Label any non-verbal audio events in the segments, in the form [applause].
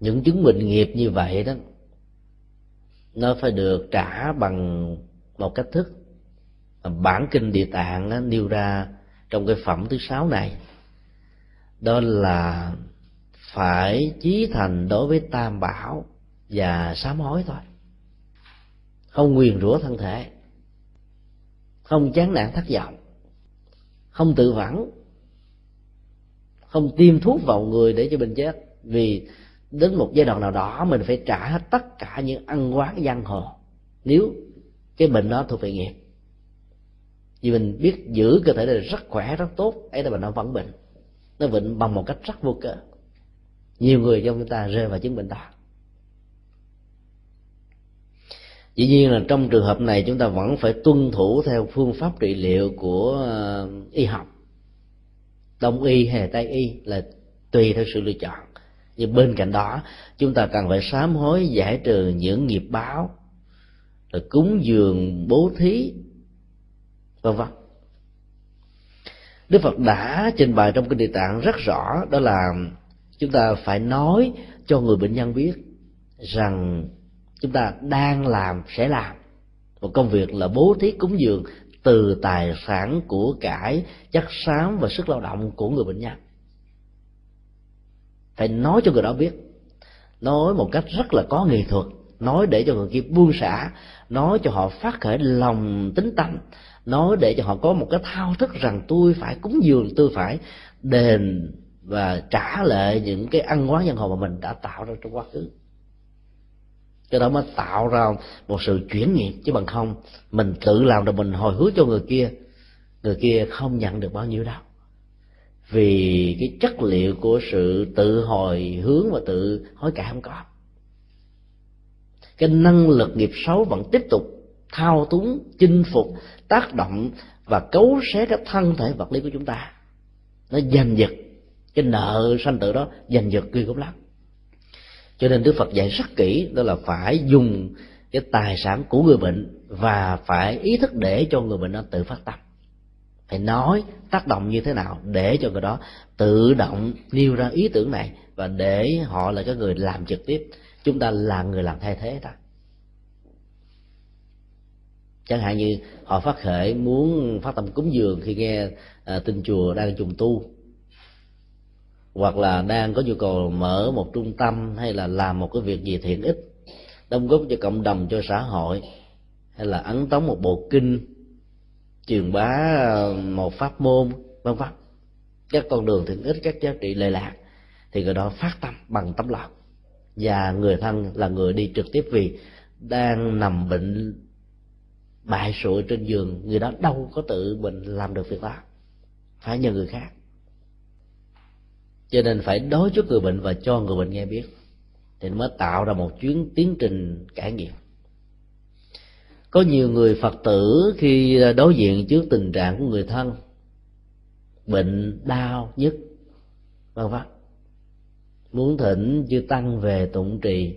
những chứng bệnh nghiệp như vậy đó, nó phải được trả bằng một cách thức. Bản kinh địa tạng nó nêu ra trong cái phẩm thứ sáu này, đó là phải chí thành đối với tam bảo và sám hối thôi. Không nguyền rủa thân thể, không chán nản thất vọng, không tự vẫn, không tiêm thuốc vào người để cho mình chết. Vì đến một giai đoạn nào đó mình phải trả hết tất cả những ăn quán giang hồ. Nếu cái bệnh đó thuộc về nghiệp, vì mình biết giữ cơ thể này rất khỏe, rất tốt, ấy là bệnh nó vẫn bệnh. Nó bệnh bằng một cách rất vô cớ. Nhiều người trong chúng ta rơi vào chứng bệnh đó. Dĩ nhiên là trong trường hợp này chúng ta vẫn phải tuân thủ theo phương pháp trị liệu của ờ, y học. Đông y hay tây y là tùy theo sự lựa chọn nhưng bên cạnh đó, chúng ta cần phải sám hối giải trừ những nghiệp báo, rồi cúng dường, bố thí, vân vân. Đức phật đã trình bày trong kinh địa tạng rất rõ, đó là chúng ta phải nói cho người bệnh nhân biết rằng chúng ta đang làm, sẽ làm. Một công việc là bố thí cúng dường từ tài sản của cải, chất xám và sức lao động của người bệnh nhân phải nói cho người đó biết. Nói một cách rất là có nghệ thuật. Nói để cho người kia buông xả. Nói cho họ phát khởi lòng tính tâm nói để cho họ có một cái thao thức rằng tôi phải cúng dường, tôi phải đền và trả lại những cái ăn quán nhân hồ mà mình đã tạo ra trong quá khứ. Cái đó mới tạo ra một sự chuyển nghiệp. Chứ bằng không, mình tự làm rồi mình hồi hướng cho người kia người kia không nhận được bao nhiêu đâu vì cái chất liệu của sự tự hồi hướng và tự hối cải không có. Cái năng lực nghiệp xấu vẫn tiếp tục thao túng, chinh phục, tác động và cấu xé cái thân thể vật lý của chúng ta. Nó giành giật. Cái nợ sanh tử đó giành giật kia cũng lắm. Cho nên đức phật dạy rất kỹ, đó là phải dùng cái tài sản của người bệnh và phải ý thức để cho người bệnh nó tự phát tâm phải nói tác động như thế nào để cho người đó tự động nêu ra ý tưởng này và để họ là cái người làm trực tiếp. Chúng ta là người làm thay thế ta. Chẳng hạn như họ phát khởi muốn phát tâm cúng dường khi nghe à, tin chùa đang trùng tu hoặc là đang có nhu cầu mở một trung tâm hay là làm một cái việc gì thiện ích đóng góp cho cộng đồng cho xã hội hay là ấn tống một bộ kinh truyền bá ờ, một pháp môn, vân vân. Các con đường thì ích các giá trị lệ lạc. Thì người đó phát tâm bằng tấm lòng. Và người thân là người đi trực tiếp vì đang nằm bệnh bại sụi trên giường. Người đó đâu có tự mình làm được việc đó. Phải nhờ người khác. Cho nên phải đối trước người bệnh và cho người bệnh nghe biết. Thì mới tạo ra một chuyến tiến trình cải nghiệm có nhiều người phật tử khi à, đối diện trước tình trạng của người thân, bệnh đau nhức vân vân. Muốn thỉnh chư tăng về tụng trì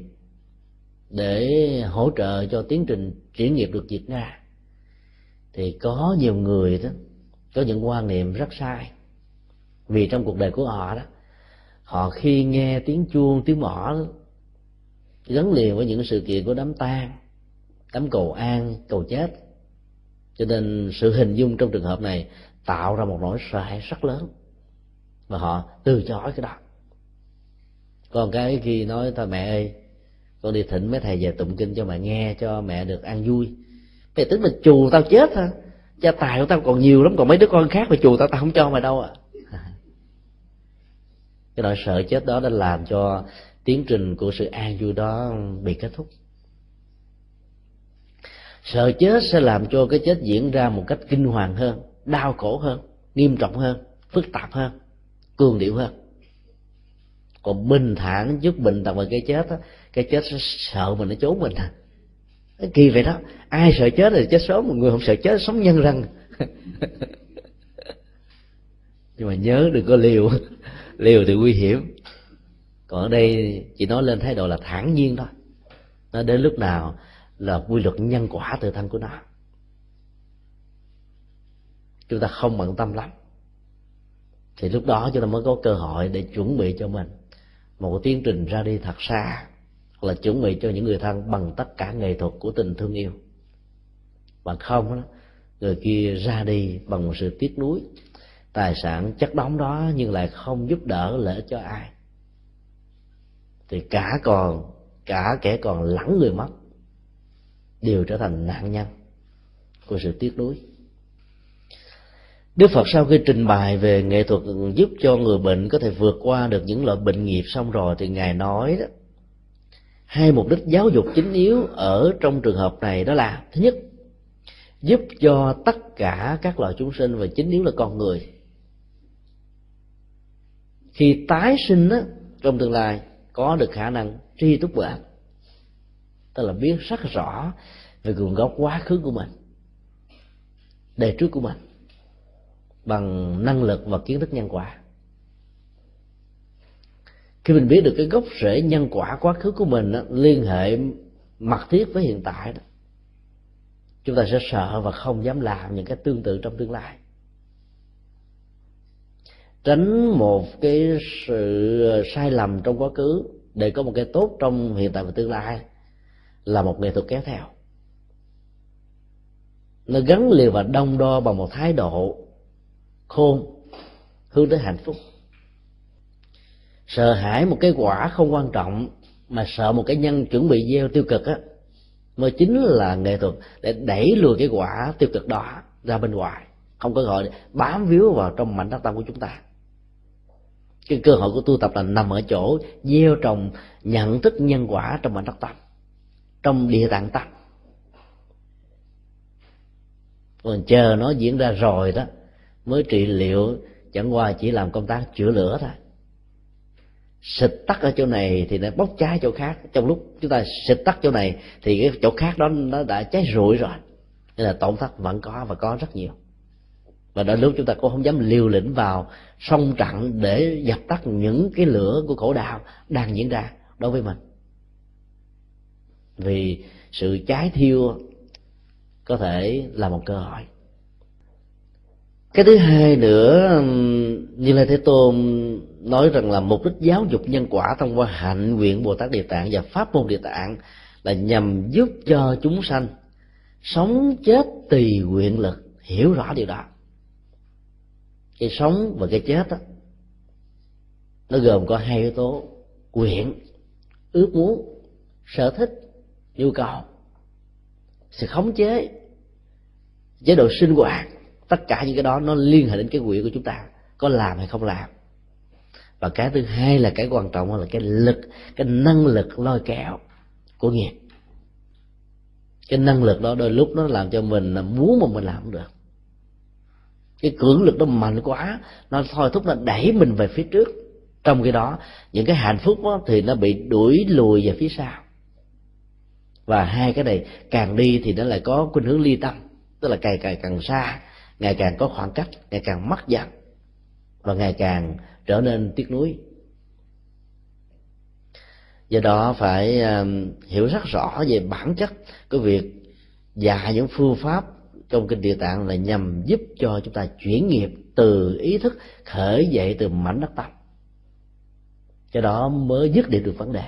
để hỗ trợ cho tiến trình chuyển nghiệp được diệt ra thì có nhiều người đó, có những quan niệm rất sai. Vì trong cuộc đời của họ đó, họ khi nghe tiếng chuông, tiếng mõ, gắn liền với những sự kiện của đám tang tấm cầu an, cầu chết. Cho nên sự hình dung trong trường hợp này tạo ra một nỗi sợ hãi rất lớn. Và họ từ chối cái đó. Còn cái khi nói, thôi mẹ ơi, con đi thỉnh mấy thầy về tụng kinh cho mẹ nghe cho mẹ được an vui. Mày tính mình chù tao chết hả? Gia tài của tao còn nhiều lắm, còn mấy đứa con khác mà chù tao tao không cho mày đâu ạ à. [laughs] cái nỗi sợ chết đó đã làm cho tiến trình của sự an vui đó bị kết thúc sợ chết sẽ làm cho cái chết diễn ra một cách kinh hoàng hơn, đau khổ hơn, nghiêm trọng hơn, phức tạp hơn, cường điệu hơn. Còn bình thản trước bình tật về cái chết á, cái chết sẽ sợ mình nó trốn mình à. Kỳ vậy đó, ai sợ chết thì chết sớm, một người không sợ chết sống nhân răng. [laughs] Nhưng mà nhớ đừng có liều liều thì nguy hiểm. Còn ở đây chỉ nói lên thái độ là thản nhiên thôi. Nó đến lúc nào là quy luật nhân quả tự thân của nó. Chúng ta không bận tâm lắm. Thì lúc đó chúng ta mới có cơ hội để chuẩn bị cho mình một tiến trình ra đi thật xa hoặc là chuẩn bị cho những người thân bằng tất cả nghệ thuật của tình thương yêu. Bằng không đó, người kia ra đi bằng một sự tiếc nuối tài sản chất đóng đó nhưng lại không giúp đỡ lễ cho ai. Thì cả còn cả kẻ còn lẫn người mất đều trở thành nạn nhân của sự tiếc nuối. Đức Phật sau khi trình bày về nghệ thuật giúp cho người bệnh có thể vượt qua được những loại bệnh nghiệp xong rồi thì ngài nói đó hai mục đích giáo dục chính yếu ở trong trường hợp này đó là thứ nhất giúp cho tất cả các loài chúng sinh và chính yếu là con người. Khi tái sinh đó, trong tương lai có được khả năng tri túc bệnh tức là biết rất rõ về nguồn gốc quá khứ của mình đề trước của mình bằng năng lực và kiến thức nhân quả. Khi mình biết được cái gốc rễ nhân quả quá khứ của mình đó, liên hệ mật thiết với hiện tại đó chúng ta sẽ sợ và không dám làm những cái tương tự trong tương lai. Tránh một cái sự sai lầm trong quá khứ để có một cái tốt trong hiện tại và tương lai là một nghệ thuật kéo theo. Nó gắn liền và đông đo bằng một thái độ khôn, hướng tới hạnh phúc. Sợ hãi một cái quả không quan trọng, mà sợ một cái nhân chuẩn bị gieo tiêu cực á, mới chính là nghệ thuật để đẩy lùi cái quả tiêu cực đó ra bên ngoài. Không có gọi bám víu vào trong mảnh đất tâm của chúng ta. Cái cơ hội của tu tập là nằm ở chỗ gieo trồng nhận thức nhân quả trong mảnh đất tâm trong địa tạng tâm còn chờ nó diễn ra rồi đó, mới trị liệu, chẳng qua chỉ làm công tác chữa lửa thôi. Xịt tắt ở chỗ này thì nó bốc cháy chỗ khác. Trong lúc chúng ta xịt tắt chỗ này thì cái chỗ khác đó nó đã cháy rụi rồi. Nên là tổn thất vẫn có và có rất nhiều. Và đến lúc chúng ta cũng không dám liều lĩnh vào sông trận để dập tắt những cái lửa của khổ đạo đang diễn ra đối với mình vì sự cháy thiêu có thể là một cơ hội. Cái thứ hai nữa như lai thế tôn nói rằng là mục đích giáo dục nhân quả thông qua hạnh nguyện bồ tát địa tạng và pháp môn địa tạng là nhằm giúp cho chúng sanh sống chết tùy nguyện lực, hiểu rõ điều đó. Cái sống và cái chết đó nó gồm có hai yếu tố, nguyện, ước muốn, sở thích nhu cầu sự khống chế chế độ sinh hoạt tất cả những cái đó nó liên hệ đến cái nguyện của chúng ta có làm hay không làm. Và cái thứ hai là cái quan trọng là cái lực cái năng lực lôi kéo của nghiệp cái năng lực đó đôi lúc nó làm cho mình muốn mà mình làm không được. Cái cưỡng lực nó mạnh quá nó thôi thúc nó đẩy mình về phía trước. Trong khi đó những cái hạnh phúc đó, thì nó bị đuổi lùi về phía sau và hai cái này, càng đi thì nó lại có khuynh hướng ly tâm, tức là càng càng càng xa, ngày càng có khoảng cách, ngày càng mất dần và ngày càng trở nên tiếc nuối. Do đó phải hiểu rất rõ về bản chất của việc dạy những phương pháp trong kinh địa tạng là nhằm giúp cho chúng ta chuyển nghiệp từ ý thức khởi dậy từ mảnh đất tâm. Cho đó mới dứt điểm được vấn đề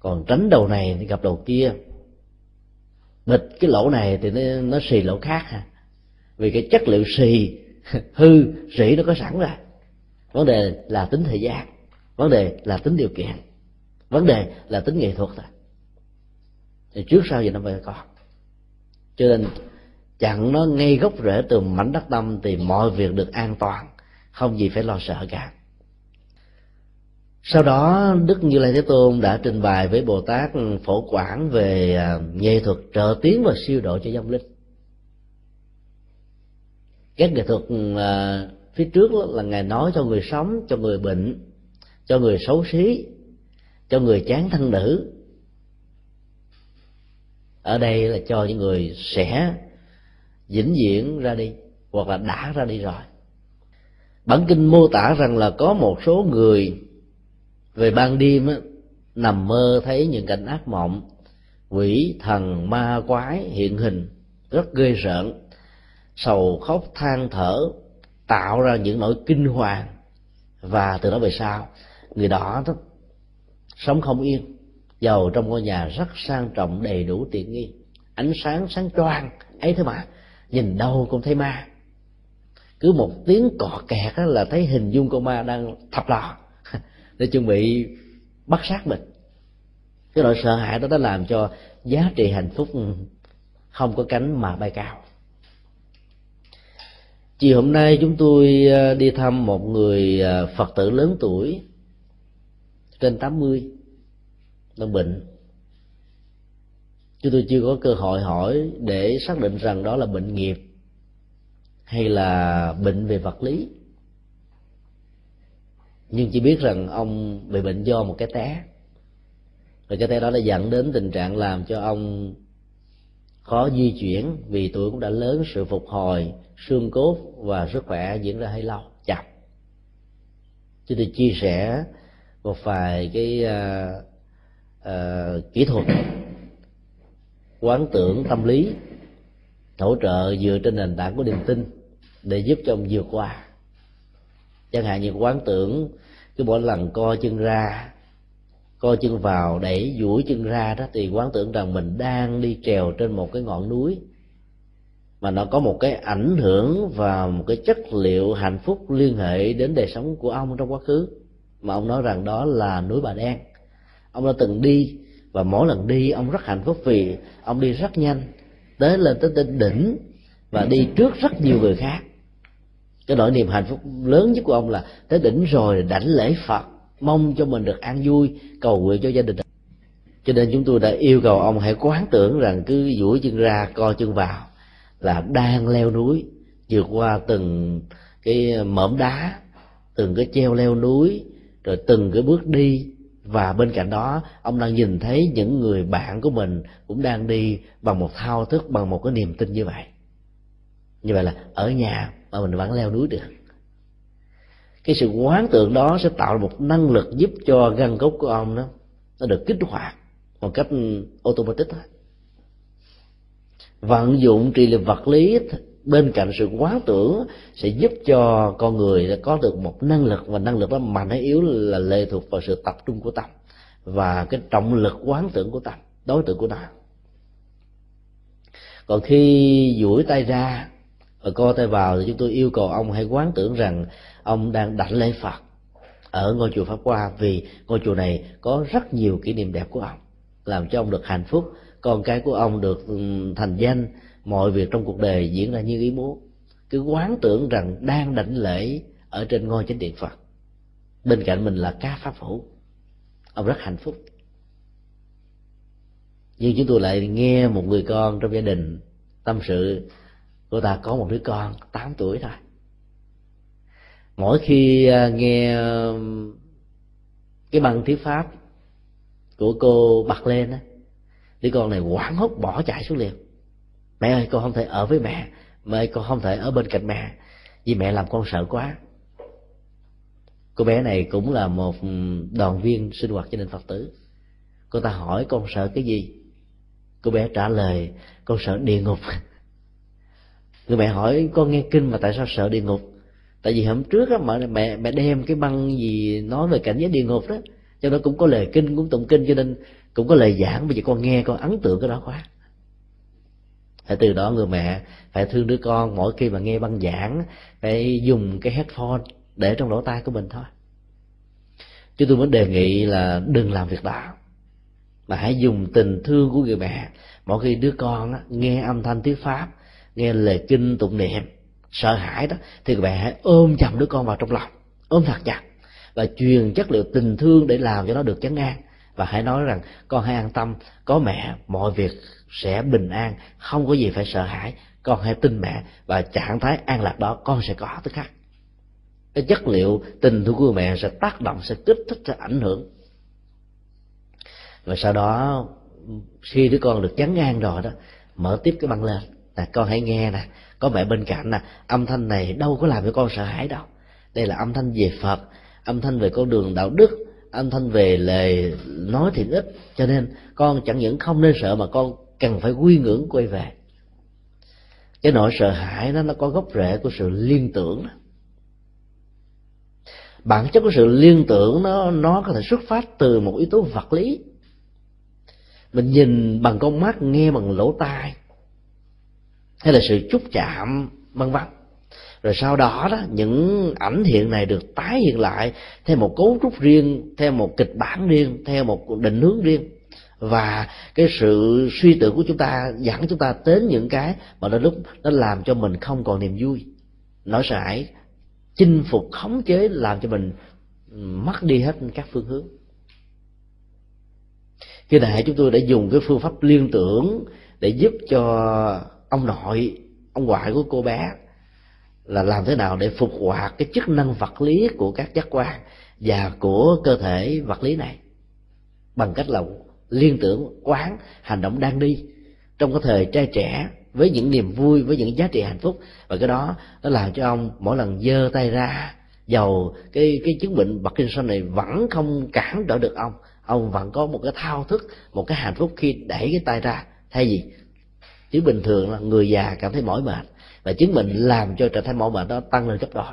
còn tránh đầu này thì gặp đầu kia. Bịt cái lỗ này thì nó, nó xì lỗ khác ha vì cái chất liệu xì [laughs] hư rỉ nó có sẵn rồi. Vấn đề là tính thời gian. Vấn đề là tính điều kiện. Vấn đề là tính nghệ thuật thôi thì trước sau gì nó phải có. Cho nên chặn nó ngay gốc rễ từ mảnh đất tâm thì mọi việc được an toàn. Không gì phải lo sợ cả sau đó, đức như lai thế tôn đã trình bày với bồ tát phổ quản về à, nghệ thuật trợ tiến và siêu độ cho dòng linh. Các nghệ thuật à, phía trước là ngài nói cho người sống, cho người bệnh, cho người xấu xí, cho người chán thân nữ. Ở đây là cho những người sẽ vĩnh viễn ra đi hoặc là đã ra đi rồi. Bản kinh mô tả rằng là có một số người về ban đêm á, nằm mơ thấy những cảnh ác mộng quỷ thần ma quái hiện hình rất ghê rợn. Sầu khóc than thở tạo ra những nỗi kinh hoàng. Và từ đó về sau người đó sống không yên giàu trong ngôi nhà rất sang trọng đầy đủ tiện nghi. Ánh sáng sáng choang ấy thế mà nhìn đâu cũng thấy ma. Cứ một tiếng cọ kẹt là thấy hình dung con ma đang thập lò để chuẩn bị bắt sát mình. Cái nỗi sợ hãi đó đã làm cho giá trị hạnh phúc không có cánh mà bay cao. Chiều hôm nay chúng tôi ờ, đi thăm một người ờ, phật tử lớn tuổi trên 80 đang bệnh. Chúng tôi chưa có cơ hội hỏi để xác định rằng đó là bệnh nghiệp hay là bệnh về vật lý nhưng chỉ biết rằng ông bị bệnh do một cái té. Rồi cái té đó đã dẫn đến tình trạng làm cho ông khó di chuyển vì tuổi cũng đã lớn sự phục hồi xương cốt và sức khỏe diễn ra hơi lâu chậm. Chúng tôi chia sẻ một vài cái uh, uh, kỹ thuật quán tưởng tâm lý hỗ trợ dựa trên nền tảng của niềm tin để giúp cho ông vượt qua chẳng hạn như quán tưởng, cứ mỗi lần co chân ra, co chân vào đẩy duỗi chân ra đó, thì quán tưởng rằng mình đang đi trèo trên một cái ngọn núi. Mà nó có một cái ảnh hưởng và một cái chất liệu hạnh phúc liên hệ đến đời sống của ông trong quá khứ. Mà ông nói rằng đó là núi bà đen. Ông đã từng đi, và mỗi lần đi, ông rất hạnh phúc vì ông đi rất nhanh, tới lên tới đỉnh, và đi trước rất nhiều người khác cái nỗi niềm hạnh phúc lớn nhất của ông là tới đỉnh rồi đảnh lễ phật, mong cho mình được an vui, cầu nguyện cho gia đình. Cho nên chúng tôi đã yêu cầu ông hãy quán tưởng rằng cứ duỗi chân ra, co chân vào là đang leo núi, vượt qua từng cái mỏm đá, từng cái treo leo núi, rồi từng cái bước đi. Và bên cạnh đó, ông đang nhìn thấy những người bạn của mình cũng đang đi bằng một thao thức, bằng một cái niềm tin như vậy. Như vậy là ở nhà mà mình vẫn leo núi được. Cái sự quán tượng đó sẽ tạo ra một năng lực giúp cho gân cốt của ông đó, nó được kích hoạt một cách automatic thôi. Vận dụng trị liệu vật lý bên cạnh sự quán tưởng sẽ giúp cho con người có được một năng lực, và năng lực đó mạnh hay yếu là lệ thuộc vào sự tập trung của tâm và cái trọng lực quán tưởng của tâm, đối tượng của nó. Còn khi duỗi tay ra Ờ, và co tay vào thì chúng tôi yêu cầu ông hãy quán tưởng rằng ông đang đảnh lễ phật ở ngôi chùa pháp hoa vì ngôi chùa này có rất nhiều kỷ niệm đẹp của ông, làm cho ông được hạnh phúc. Con cái của ông được thành danh. Mọi việc trong cuộc đời diễn ra như ý muốn. Cứ quán tưởng rằng đang đảnh lễ ở trên ngôi chánh điện phật. Bên cạnh mình là ca pháp hữu. Ông rất hạnh phúc. Nhưng chúng tôi lại nghe một người con trong gia đình tâm sự cô ta có một đứa con 8 tuổi thôi mỗi khi à, nghe cái băng thuyết pháp của cô bật lên á, đứa con này hoảng hốt bỏ chạy xuống liền. Mẹ ơi, con không thể ở với mẹ. Mẹ ơi, con không thể ở bên cạnh mẹ, vì mẹ làm con sợ quá. Cô bé này cũng là một đoàn viên sinh hoạt gia đình phật tử. Cô ta hỏi con sợ cái gì? Cô bé trả lời, con sợ địa ngục người mẹ hỏi con nghe kinh mà tại sao sợ địa ngục? Tại vì hôm trước á mẹ mẹ mẹ đem cái băng gì nói về cảnh giới địa ngục đó cho nó cũng có lời kinh cũng tụng kinh cho nên cũng có lời giảng. Bây giờ con nghe con ấn tượng cái đó quá. Phải từ đó người mẹ phải thương đứa con mỗi khi mà nghe băng giảng phải dùng cái headphone để trong lỗ tai của mình thôi. Chứ tôi muốn đề nghị là đừng làm việc đó mà hãy dùng tình thương của người mẹ mỗi khi đứa con á, nghe âm thanh tiếng pháp nghe lời kinh tụng niệm. Sợ hãi đó, thì người mẹ hãy ôm chầm đứa con vào trong lòng. Ôm thật chặt. Và truyền chất liệu tình thương để làm cho nó được chấn an. Và hãy nói rằng, con hãy an tâm, có mẹ, mọi việc sẽ bình an, không có gì phải sợ hãi. Con hãy tin mẹ, và trạng thái an lạc đó con sẽ có tức khắc. Cái chất liệu tình thương của mẹ sẽ tác động, sẽ kích thích, sẽ ảnh hưởng. Và sau đó, khi đứa con được chấn an rồi đó, mở tiếp cái băng lên là con hãy nghe nè. Có mẹ bên cạnh nè, âm thanh này đâu có làm cho con sợ hãi đâu. Đây là âm thanh về phật, âm thanh về con đường đạo đức, âm thanh về lời nói thiện ích cho nên, con chẳng những không nên sợ mà con cần phải quy ngưỡng quay về. Cái nỗi sợ hãi đó, nó có gốc rễ của sự liên tưởng. Bản chất của sự liên tưởng nó nó có thể xuất phát từ một yếu tố vật lý. Mình nhìn bằng con mắt, nghe bằng lỗ tai hay là sự chúc chạm, vân vân. Rồi sau đó đó, những ảnh hiện này được tái hiện lại theo một cấu trúc riêng, theo một kịch bản riêng, theo một định hướng riêng. Và cái sự suy tưởng của chúng ta, dẫn chúng ta đến những cái mà đôi lúc nó làm cho mình không còn niềm vui. Nỗi sợ hãi, chinh phục, khống chế, làm cho mình mất đi hết các phương hướng. Khi đại chúng tôi đã dùng cái phương pháp liên tưởng để giúp cho ông nội, ông ngoại của cô bé, là làm thế nào để phục hoạt cái chức năng vật lý của các giác quan và của cơ thể vật lý này? Bằng cách là liên tưởng, quán hành động đang đi trong cái thời trai trẻ với những niềm vui, với những giá trị hạnh phúc. Và cái đó, nó làm cho ông mỗi lần giơ tay ra, dầu cái cái chứng bệnh Parkinson này vẫn không cản trở được ông ông vẫn có một cái thao thức, một cái hạnh phúc khi đẩy cái tay ra. Thay vì chứ bình thường là người già cảm thấy mỏi mệt. Và chứng bệnh làm cho trạng thái mỏi mệt đó tăng lên gấp đôi.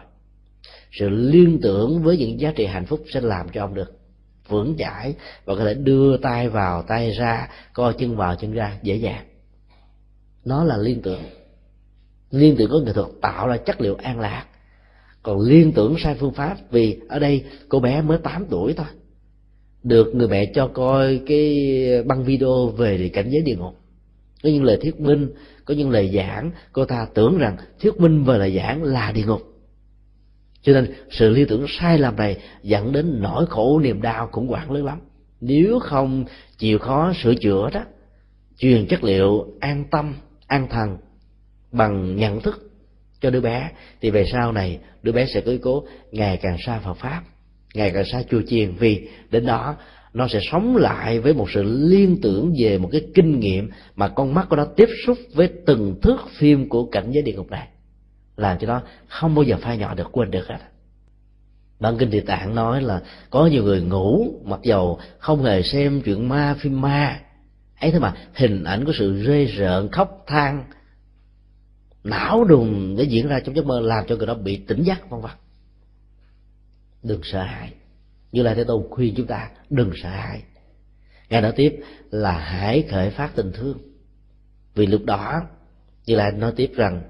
Sự liên tưởng với những giá trị hạnh phúc sẽ làm cho ông được vững chãi và có thể đưa tay vào tay ra, co chân vào chân ra dễ dàng. Nó là liên tưởng. Liên tưởng có nghệ thuật tạo ra chất liệu an lạc. Còn liên tưởng sai phương pháp vì ở đây cô bé mới 8 tuổi thôi. Được người mẹ cho coi cái băng video về cảnh giới địa ngục có những lời thuyết minh, có những lời giảng, cô ta tưởng rằng thuyết minh và lời giảng là địa ngục. Cho nên sự lý tưởng sai lầm này dẫn đến nỗi khổ niềm đau cũng quản lớn lắm. Nếu không chịu khó sửa chữa đó, truyền chất liệu an tâm, an thần bằng nhận thức cho đứa bé, thì về sau này đứa bé sẽ cưới cố, ngày càng xa Phật pháp, ngày càng xa chùa chiền vì đến đó nó sẽ sống lại với một sự liên tưởng về một cái kinh nghiệm mà con mắt của nó tiếp xúc với từng thước phim của cảnh giới địa ngục này. Làm cho nó không bao giờ phai nhỏ được, quên được hết. Bản kinh địa tạng nói là có nhiều người ngủ, mặc dầu không hề xem chuyện ma, phim ma. Ấy thế mà hình ảnh của sự rê rợn, khóc than, não đùng để diễn ra trong giấc mơ, làm cho người đó bị tỉnh giác vân vân. Đừng sợ hãi như lai thế tôn khuyên chúng ta, đừng sợ hãi. Ngài nói tiếp là hãy khởi phát tình thương. Vì lúc đó, như lai nói tiếp rằng,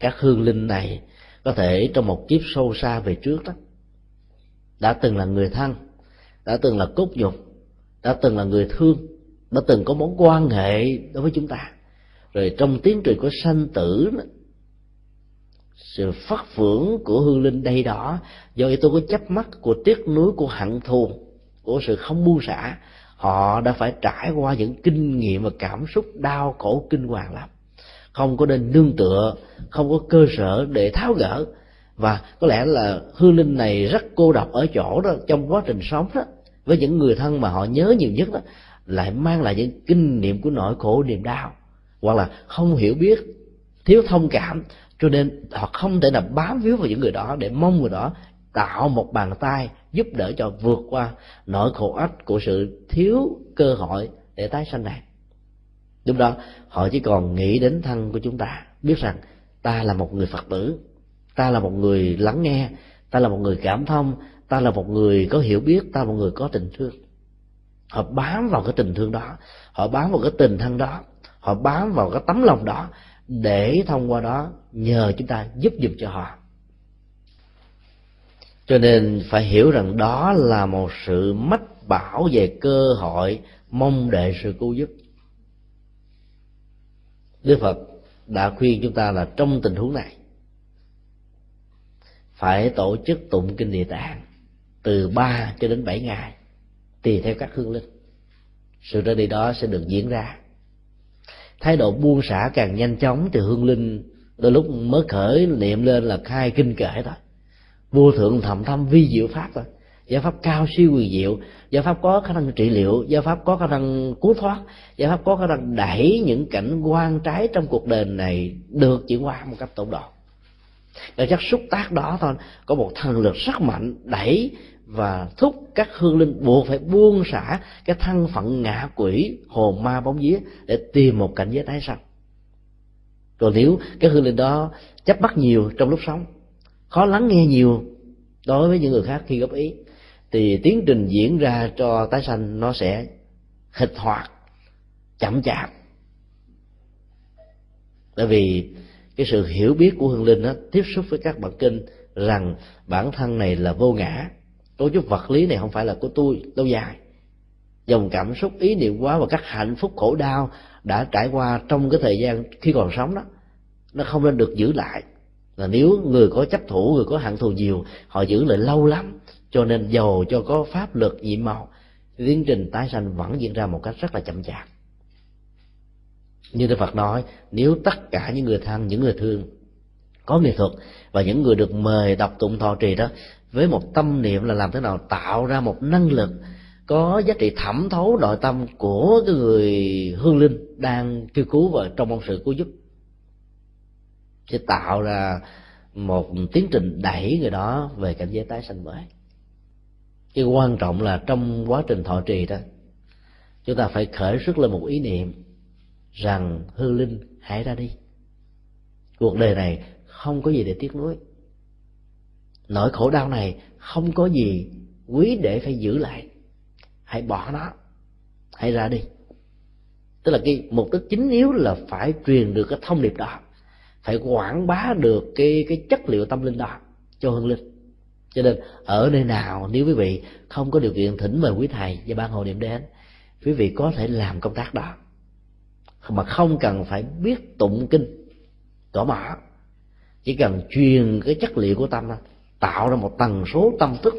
các hương linh này có thể trong một kiếp sâu xa về trước đó, đã từng là người thân, đã từng là cốt nhục, đã từng là người thương, đã từng có mối quan hệ đối với chúng ta. Rồi trong tiến trình của sanh tử sự phát phưởng của hương linh đây đó do yếu tố có chấp mắt, của tiếc nuối, của hận thù, của sự không buông xả, họ đã phải trải qua những kinh nghiệm và cảm xúc đau khổ kinh hoàng lắm. Không có nên nương tựa, không có cơ sở để tháo gỡ. Và có lẽ là hương linh này rất cô độc ở chỗ đó, trong quá trình sống đó, với những người thân mà họ nhớ nhiều nhất đó, lại mang lại những kinh nghiệm của nỗi khổ niềm đau. Hoặc là không hiểu biết, thiếu thông cảm cho nên họ không thể nào bám víu vào những người đó để mong người đó tạo một bàn tay giúp đỡ cho vượt qua nỗi khổ ách của sự thiếu cơ hội để tái sanh này. Lúc đó, họ chỉ còn nghĩ đến thân của chúng ta, biết rằng ta là một người phật tử, ta là một người lắng nghe, ta là một người cảm thông, ta là một người có hiểu biết, ta là một người có tình thương. Họ bám vào cái tình thương đó, họ bám vào cái tình thân đó, họ bám vào cái tấm lòng đó để thông qua đó nhờ chúng ta giúp giùm cho họ. Cho nên phải hiểu rằng đó là một sự mách bảo về cơ hội mong đợi sự cứu giúp. Đức phật đã khuyên chúng ta là trong tình huống này, phải tổ chức tụng kinh địa tạng từ 3 cho đến 7 ngày, tùy theo các hương linh. Sự ra đi đó sẽ được diễn ra thái độ buông xả càng nhanh chóng thì hương linh, đôi lúc mới khởi niệm lên là khai kinh kệ thôi. Vô thượng thầm thâm vi diệu pháp thôi. Giải pháp cao siêu quyền diệu giải pháp có khả năng trị liệu giải pháp có khả năng cứu thoát giải pháp có khả năng đẩy những cảnh quan trái trong cuộc đời này được chuyển qua một cách tổng độ. Và chắc xúc tác đó thôi, có một thần lực rất mạnh đẩy và thúc các hương linh buộc phải buông xả cái thân phận ngạ quỷ, hồn ma bóng vía để tìm một cảnh giới tái sanh. Còn nếu cái hương linh đó chấp bắt nhiều trong lúc sống, khó lắng nghe nhiều đối với những người khác khi góp ý, thì tiến trình diễn ra cho tái sanh nó sẽ hịch hoạt, chậm chạp. Tại vì cái sự hiểu biết của hương linh đó tiếp xúc với các bản kinh rằng bản thân này là vô ngã cấu trúc vật lý này không phải là của tôi, lâu dài. Dòng cảm xúc, ý niệm quá và các hạnh phúc khổ đau đã trải qua trong cái thời gian khi còn sống đó, nó không nên được giữ lại. Là nếu người có chấp thủ, người có hận thù nhiều, họ giữ lại lâu lắm, cho nên giàu cho có pháp luật nhiệm màu, tiến trình tái sanh vẫn diễn ra một cách rất là chậm chạp. Như Đức Phật nói, nếu tất cả những người thân những người thương có nghệ thuật và những người được mời đọc tụng thọ trì đó với một tâm niệm là làm thế nào tạo ra một năng lực có giá trị thẩm thấu nội tâm của cái người hương linh đang kêu cứu và trong mong sự cứu giúp. Sẽ tạo ra một tiến trình đẩy người đó về cảnh giới tái sanh mới. Cái quan trọng là trong quá trình thọ trì đó, chúng ta phải khởi sức lên một ý niệm rằng hư linh hãy ra đi. Cuộc đời này không có gì để tiếc nuối nỗi khổ đau này không có gì quý để phải giữ lại. Hãy bỏ nó. Hãy ra đi. Tức là cái mục đích chính yếu là phải truyền được cái thông điệp đó. Phải quảng bá được cái cái chất liệu tâm linh đó cho hương linh. Cho nên ở nơi nào nếu quý vị không có điều kiện thỉnh mời quý thầy và ban hội niệm đến quý vị có thể làm công tác đó. Mà không cần phải biết tụng kinh tỏ mã, chỉ cần truyền cái chất liệu của tâm tạo ra một tần số tâm thức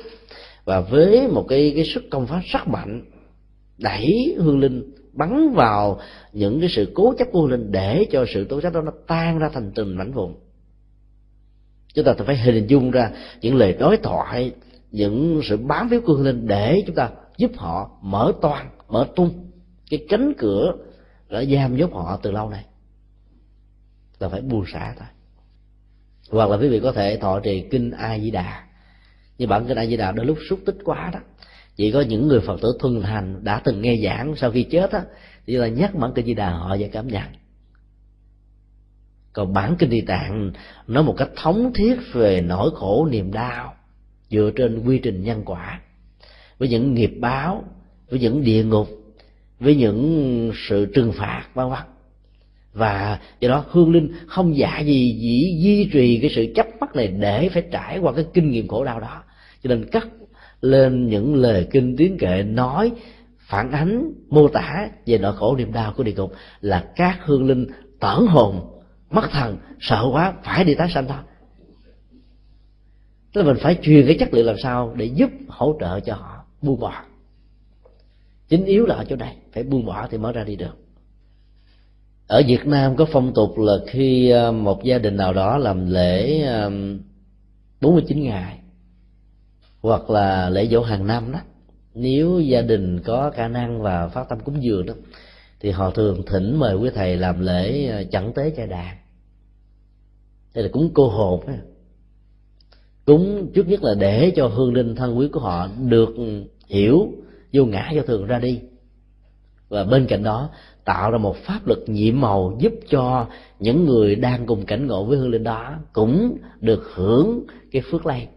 và với một cái cái sức công phá rất mạnh đẩy hương linh bắn vào những cái sự cố chấp của hương linh để cho sự tố chấp đó nó tan ra thành từng mảnh vụn. Chúng ta phải hình dung ra những lời đối thoại, những sự bám víu của hương linh để chúng ta giúp họ mở toan mở tung. Cái cánh cửa đã giam nhốt họ từ lâu này là phải buông xả thôi hoặc là quý vị có thể thọ trì kinh a di đà như bản kinh a di đà đôi lúc xúc tích quá đó. Chỉ có những người phật tử thuần thành đã từng nghe giảng sau khi chết á chỉ là nhắc bản kinh di đà họ và cảm nhận. Còn bản kinh địa tạng nói một cách thống thiết về nỗi khổ niềm đau dựa trên quy trình nhân quả, với những nghiệp báo, với những địa ngục, với những sự trừng phạt, vân vân và do đó hương linh không dạ gì chỉ duy trì cái sự chấp mắc này để phải trải qua cái kinh nghiệm khổ đau đó. Cho nên cắt lên những lời kinh tiếng kệ nói, phản ánh, mô tả về nỗi khổ niềm đau của địa ngục là các hương linh tởn hồn, mất thần, sợ quá, phải đi tái sanh thôi tức là mình phải truyền cái chất liệu làm sao để giúp hỗ trợ cho họ buông bỏ. Chính yếu là ở chỗ này, phải buông bỏ thì mới ra đi được ở Việt Nam có phong tục là khi ờ, một gia đình nào đó làm lễ ờ, 49 ngày, hoặc là lễ dỗ hàng năm đó, nếu gia đình có khả năng và phát tâm cúng dường đó, thì họ thường thỉnh mời quý thầy làm lễ ờ, chẳng tế cha đàn đây là cúng cô hồn đó. cúng trước nhất là để cho hương linh thân quý của họ được hiểu, vô ngã, vô thường ra đi và bên cạnh đó tạo ra một pháp lực nhiệm màu giúp cho những người đang cùng cảnh ngộ với hương linh đó cũng được hưởng cái phước lây.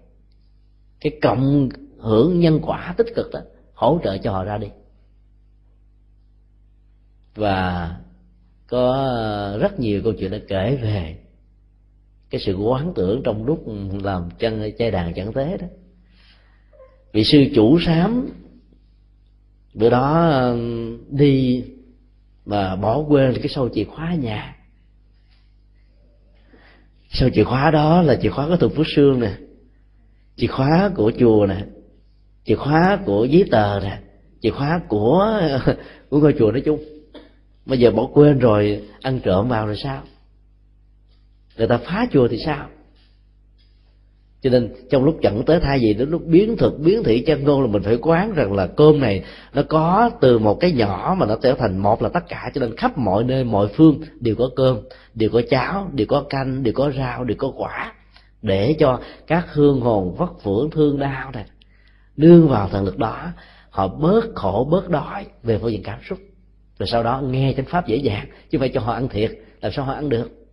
Cái cộng hưởng nhân quả tích cực đó, hỗ trợ cho họ ra đi. Và có rất nhiều câu chuyện đã kể về cái sự quán tưởng trong lúc làm chân chay đàn chẳng tế đó. Vị sư chủ sám bữa đó đi mà bỏ quên cái sâu chìa khóa nhà. Sâu chìa khóa đó là chìa khóa của thùng phước sương nè. Chìa khóa của chùa nè. Chìa khóa của giấy tờ nè. Chìa khóa của [laughs] của ngôi chùa nói chung. Bây giờ bỏ quên rồi, ăn trộm vào rồi sao? Người ta phá chùa thì sao? Cho nên trong lúc chẳng tới thay gì đến lúc biến thực, biến thị chân ngôn là mình phải quán rằng là cơm này nó có từ một cái nhỏ mà nó trở thành một là tất cả. Cho nên khắp mọi nơi, mọi phương đều có cơm, đều có cháo, đều có canh, đều có rau, đều có quả. Để cho các hương hồn vất vưởng thương đau này, nương vào thần lực đó, họ bớt khổ, bớt đói về phương diện cảm xúc. Rồi sau đó nghe chánh pháp dễ dàng, chứ phải cho họ ăn thiệt, làm sao họ ăn được?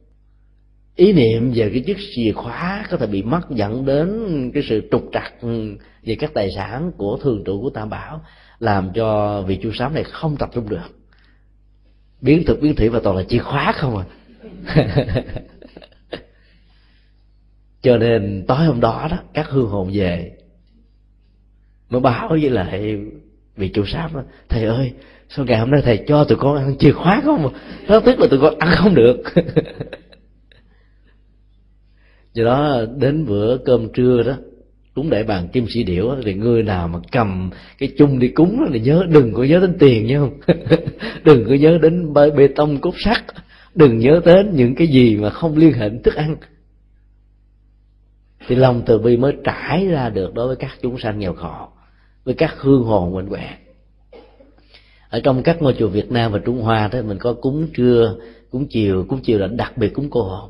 Ý niệm về cái chiếc chìa khóa có thể bị mất dẫn đến cái sự trục trặc về các tài sản của thường trụ của tam bảo, làm cho vị chu sám này không tập trung được. Biến thực, biến thủy và toàn là chìa khóa không à. [laughs] Cho nên tối hôm đó đó, các hương hồn về, mới báo với lại vị chủ sám đó, thầy ơi, sao ngày hôm nay thầy cho tụi con ăn chìa khóa không? À? nó tức là tụi con ăn không được. [laughs] do đó đến bữa cơm trưa đó cúng đại bàn kim sĩ điểu thì người nào mà cầm cái chung đi cúng thì nhớ đừng có nhớ đến tiền nha không? [laughs] Đừng có nhớ đến bê, bê tông cốt sắt. Đừng nhớ đến những cái gì mà không liên hệ đến thức ăn. Thì lòng từ bi mới trải ra được đối với các chúng sanh nghèo khổ với các hương hồn quạnh quẹ ở trong các ngôi chùa Việt Nam và Trung Hoa đó mình có cúng trưa cúng chiều. Cúng chiều là đặc biệt cúng cô hồn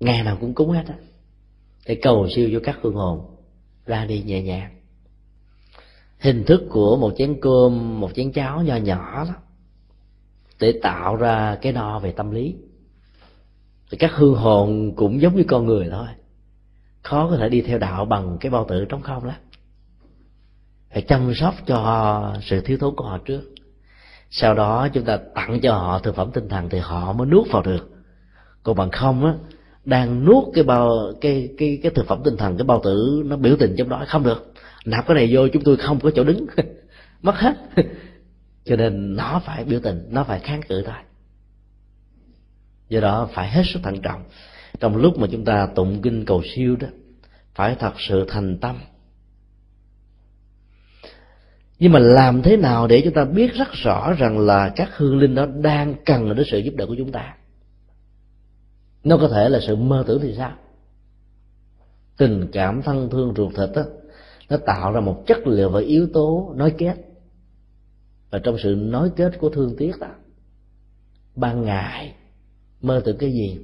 ngày nào cũng cúng hết á. Để cầu siêu cho các hương hồn ra đi nhẹ nhàng. Hình thức của một chén cơm, một chén cháo nho nhỏ đó, để tạo ra cái no về tâm lý. Thì các hương hồn cũng giống như con người thôi. Khó có thể đi theo đạo bằng cái bao tử trống không lắm. Phải chăm sóc cho sự thiếu thốn của họ trước. Sau đó chúng ta tặng cho họ thực phẩm tinh thần thì họ mới nuốt vào được. Còn bằng không á đang nuốt cái bao, cái cái cái thực phẩm tinh thần, cái bao tử nó biểu tình trong đó. Không được. Nạp cái này vô, chúng tôi không có chỗ đứng. [laughs] Mất hết. [laughs] Cho nên nó phải biểu tình, nó phải kháng cự thôi. Do đó phải hết sức thận trọng. Trong lúc mà chúng ta tụng kinh cầu siêu đó, phải thật sự thành tâm. Nhưng mà làm thế nào để chúng ta biết rất rõ rằng là các hương linh đó đang cần đến sự giúp đỡ của chúng ta? Nó có thể là sự mơ tưởng thì sao? Tình cảm thân thương ruột thịt đó nó tạo ra một chất liệu và yếu tố nói kết. Và trong sự nói kết của thương tiếc đó, ban ngày mơ tưởng cái gì,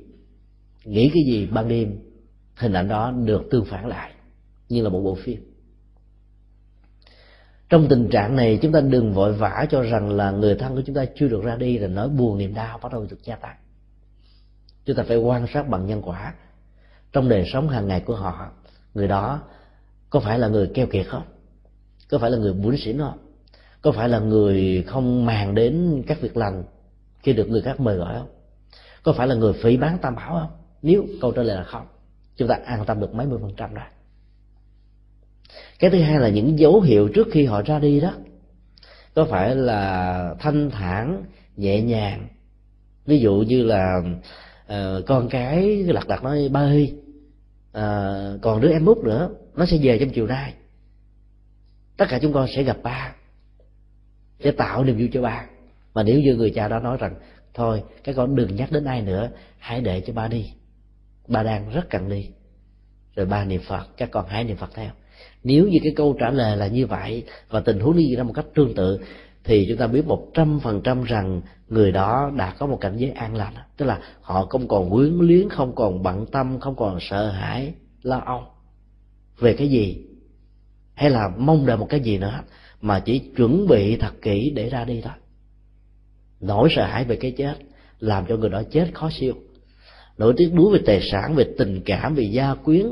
nghĩ cái gì, ban đêm, hình ảnh đó được tương phản lại như là một bộ phim. Trong tình trạng này, chúng ta đừng vội vã cho rằng là người thân của chúng ta chưa được ra đi là nỗi buồn niềm đau bắt đầu được gia tăng chúng ta phải quan sát bằng nhân quả. Trong đời sống hàng ngày của họ, người đó có phải là người keo kiệt không? Có phải là người bún xỉn không? Có phải là người không màng đến các việc lành khi được người khác mời gọi không? Có phải là người phỉ bán tam bảo không? Nếu câu trả lời là không, chúng ta an tâm được mấy mươi phần trăm rồi. Cái thứ hai là những dấu hiệu trước khi họ ra đi đó. Có phải là thanh thản, nhẹ nhàng? Ví dụ như là uh, con cái lặt đặt nói ba ơi uh, còn đứa em út nữa nó sẽ về trong chiều nay. Tất cả chúng con sẽ gặp ba để tạo niềm vui cho ba. Mà nếu như người cha đó nói rằng thôi các con đừng nhắc đến ai nữa hãy để cho ba đi. Ba đang rất cần đi. Rồi ba niệm phật các con hãy niệm phật theo. Nếu như cái câu trả lời là như vậy và tình huống đi ra một cách tương tự thì chúng ta biết một trăm phần trăm rằng người đó đã có một cảnh giới an lành. Tức là họ không còn quyến luyến, không còn bận tâm, không còn sợ hãi, lo âu về cái gì, hay là mong đợi một cái gì nữa, mà chỉ chuẩn bị thật kỹ để ra đi thôi. Nỗi sợ hãi về cái chết làm cho người đó chết khó siêu. Nỗi tiếc nuối về tài sản, về tình cảm, về gia quyến,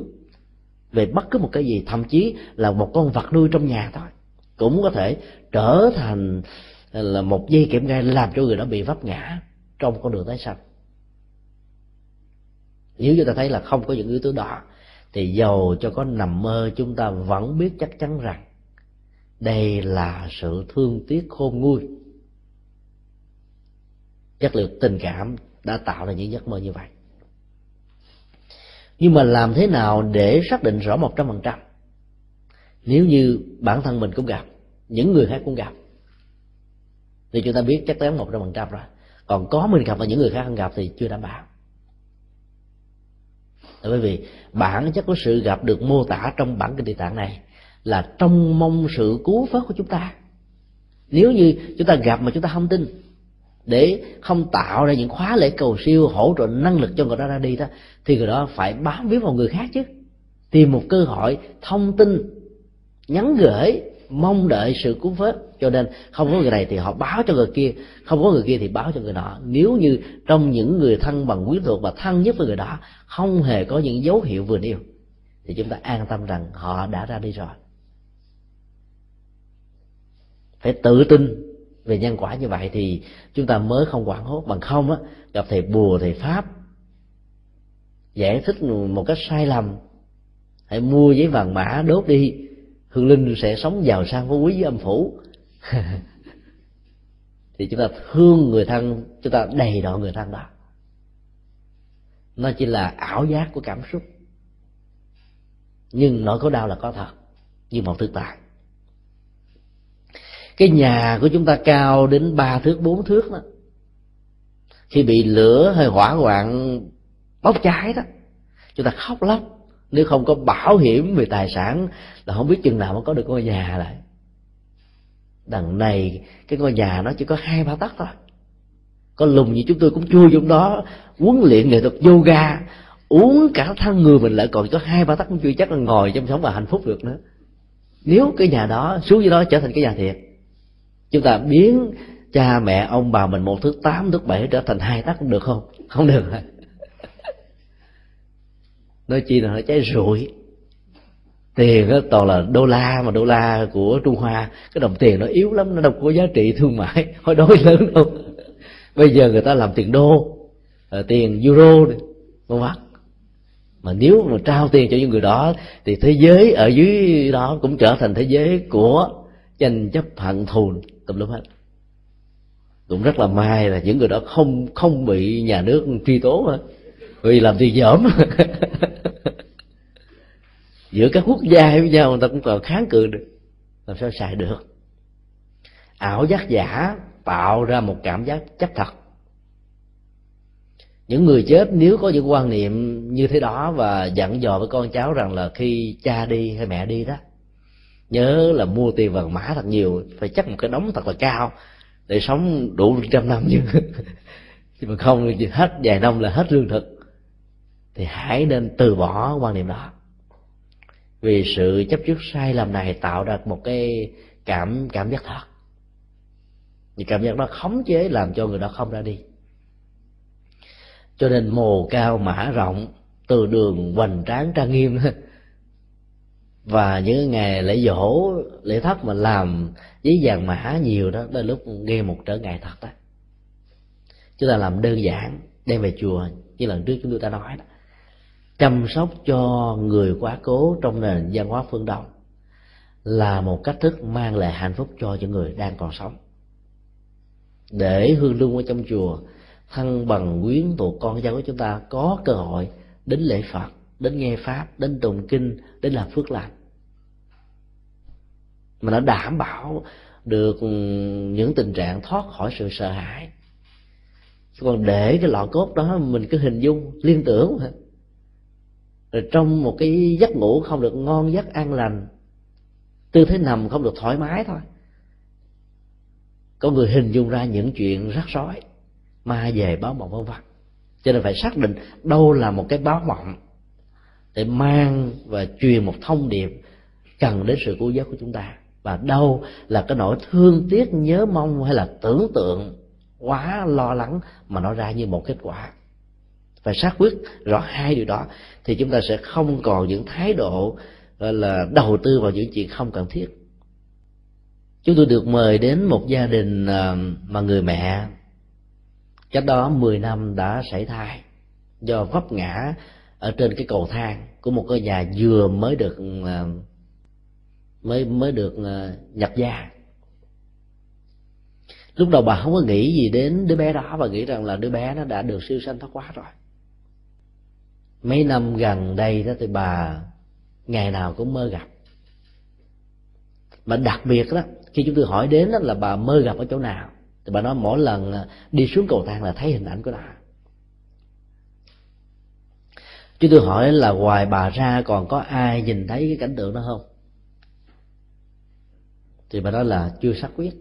về bất cứ một cái gì, thậm chí là một con vật nuôi trong nhà thôi cũng có thể trở thành là một dây kiểm gai làm cho người đó bị vấp ngã trong con đường tái sanh. Nếu chúng ta thấy là không có những yếu tố đó, thì giàu cho có nằm mơ, chúng ta vẫn biết chắc chắn rằng đây là sự thương tiếc khôn nguôi. Chất liệu tình cảm đã tạo ra những giấc mơ như vậy. Nhưng mà làm thế nào để xác định rõ một trăm phần trăm? Nếu như bản thân mình cũng gặp những người khác cũng gặp. Thì chúng ta biết chắc chắn một trăm phần trăm rồi. Còn có mình gặp và những người khác không gặp thì chưa đảm bảo. Bởi vì bản chất của sự gặp được mô tả trong bản kinh địa tạng này là trong mong sự cứu vớt của chúng ta. Nếu như chúng ta gặp mà chúng ta không tin, để không tạo ra những khóa lễ cầu siêu hỗ trợ năng lực cho người đó ra đi đó, thì người đó phải bám víu vào người khác chứ. Tìm một cơ hội thông tin, nhắn gửi mong đợi sự cứu vớt cho nên không có người này thì họ báo cho người kia, không có người kia thì báo cho người nọ. Nếu như trong những người thân bằng quyến thuộc và thân nhất với người đó, không hề có những dấu hiệu vừa nêu, thì chúng ta an tâm rằng họ đã ra đi rồi. Phải tự tin về nhân quả như vậy thì chúng ta mới không quản hốt. Bằng không á, gặp thầy bùa, thầy pháp, giải thích một cách sai lầm, hãy mua giấy vàng mã đốt đi hương linh sẽ sống giàu sang phú quý với âm phủ. [laughs] Thì chúng ta thương người thân chúng ta đầy đọ người thân đó. Nó chỉ là ảo giác của cảm xúc. Nhưng nỗi khổ đau là có thật như một thực tại cái nhà của chúng ta cao đến ba thước bốn thước đó. Khi bị lửa hay hỏa hoạn bốc cháy đó chúng ta khóc lóc nếu không có bảo hiểm về tài sản là không biết chừng nào mới có được ngôi nhà lại. Đằng này, cái ngôi nhà nó chỉ có hai ba tấc thôi. Có lùng như chúng tôi cũng chui trong đó, huấn luyện nghệ thuật yoga, uống cả thân người mình lại còn có hai ba tấc cũng chưa chắc là ngồi trong sống và hạnh phúc được nữa. Nếu cái nhà đó, xuống dưới đó trở thành cái nhà thiệt, chúng ta biến cha mẹ, ông bà mình một thước tám thước bảy trở thành hai tấc được không? Không được nói chi là nó cháy rụi. Tiền đó toàn là đô la mà, đô la của trung hoa. Cái đồng tiền nó yếu lắm, nó đâu có giá trị thương mại [laughs] hồi đối lớn đâu. Bây giờ người ta làm tiền đô à, tiền euro vân vân. Mà nếu mà trao tiền cho những người đó, thì thế giới ở dưới đó cũng trở thành thế giới của tranh chấp hận thù, tùm lum hết. Cũng rất là may là những người đó không không bị nhà nước truy tố hết vì làm thì [laughs] dởm giữa các quốc gia với nhau, người ta cũng còn kháng cự được. Làm sao xài được? Ảo giác giả tạo ra một cảm giác chắc thật. Những người chết nếu có những quan niệm như thế đó và dặn dò với con cháu rằng là khi cha đi hay mẹ đi đó, nhớ là mua tiền vàng mã thật nhiều, phải chắc một cái đống thật là cao để sống đủ trăm năm chứ. [laughs] Chứ mà không thì hết vài năm là hết lương thực thì hãy nên từ bỏ quan niệm đó. Vì sự chấp trước sai lầm này tạo ra một cái cảm cảm giác thật. Thì cảm giác đó khống chế làm cho người đó không ra đi. Cho nên mồ cao mã rộng, từ đường hoành tráng trang nghiêm. [laughs] Và những ngày lễ dỗ lễ thất mà làm giấy vàng mã nhiều đó, đến lúc nghe một trở ngại thật đó. Chúng ta làm đơn giản, đem về chùa, như lần trước chúng tôi đã nói đó chăm sóc cho người quá cố trong nền văn hóa phương đông là một cách thức mang lại hạnh phúc cho những người đang còn sống. Để hương lương ở trong chùa thân bằng quyến thuộc con cháu của chúng ta có cơ hội đến lễ phật, đến nghe pháp, đến tụng kinh, đến làm phước lành. Mà nó đảm bảo được những tình trạng thoát khỏi sự sợ hãi. Còn để cái lọ cốt đó mình cứ hình dung, liên tưởng rồi trong một cái giấc ngủ không được ngon, giấc an lành, tư thế nằm không được thoải mái thôi. Có người hình dung ra những chuyện rắc rối, ma về báo mộng vân vân. Cho nên phải xác định đâu là một cái báo mộng để mang và truyền một thông điệp cần đến sự cứu giác của chúng ta. Và đâu là cái nỗi thương tiếc nhớ mong hay là tưởng tượng quá lo lắng mà nó ra như một kết quả phải xác quyết rõ hai điều đó, thì chúng ta sẽ không còn những thái độ, gọi là, đầu tư vào những chuyện không cần thiết. Chúng tôi được mời đến một gia đình à, mà người mẹ cách đó 10 năm đã sảy thai do vấp ngã ở trên cái cầu thang của một ngôi nhà vừa mới được à, mới mới được à, nhập gia. Lúc đầu bà không có nghĩ gì đến đứa bé đó và nghĩ rằng là đứa bé nó đã được siêu sanh thoát quá rồi mấy năm gần đây đó thì bà, ngày nào cũng mơ gặp. Mà đặc biệt đó, khi chúng tôi hỏi đến đó là bà mơ gặp ở chỗ nào, thì bà nói mỗi lần à, đi xuống cầu thang là thấy hình ảnh của bà. Chúng tôi hỏi là ngoài bà ra còn có ai nhìn thấy cái cảnh tượng đó không? Thì bà nói là chưa xác quyết.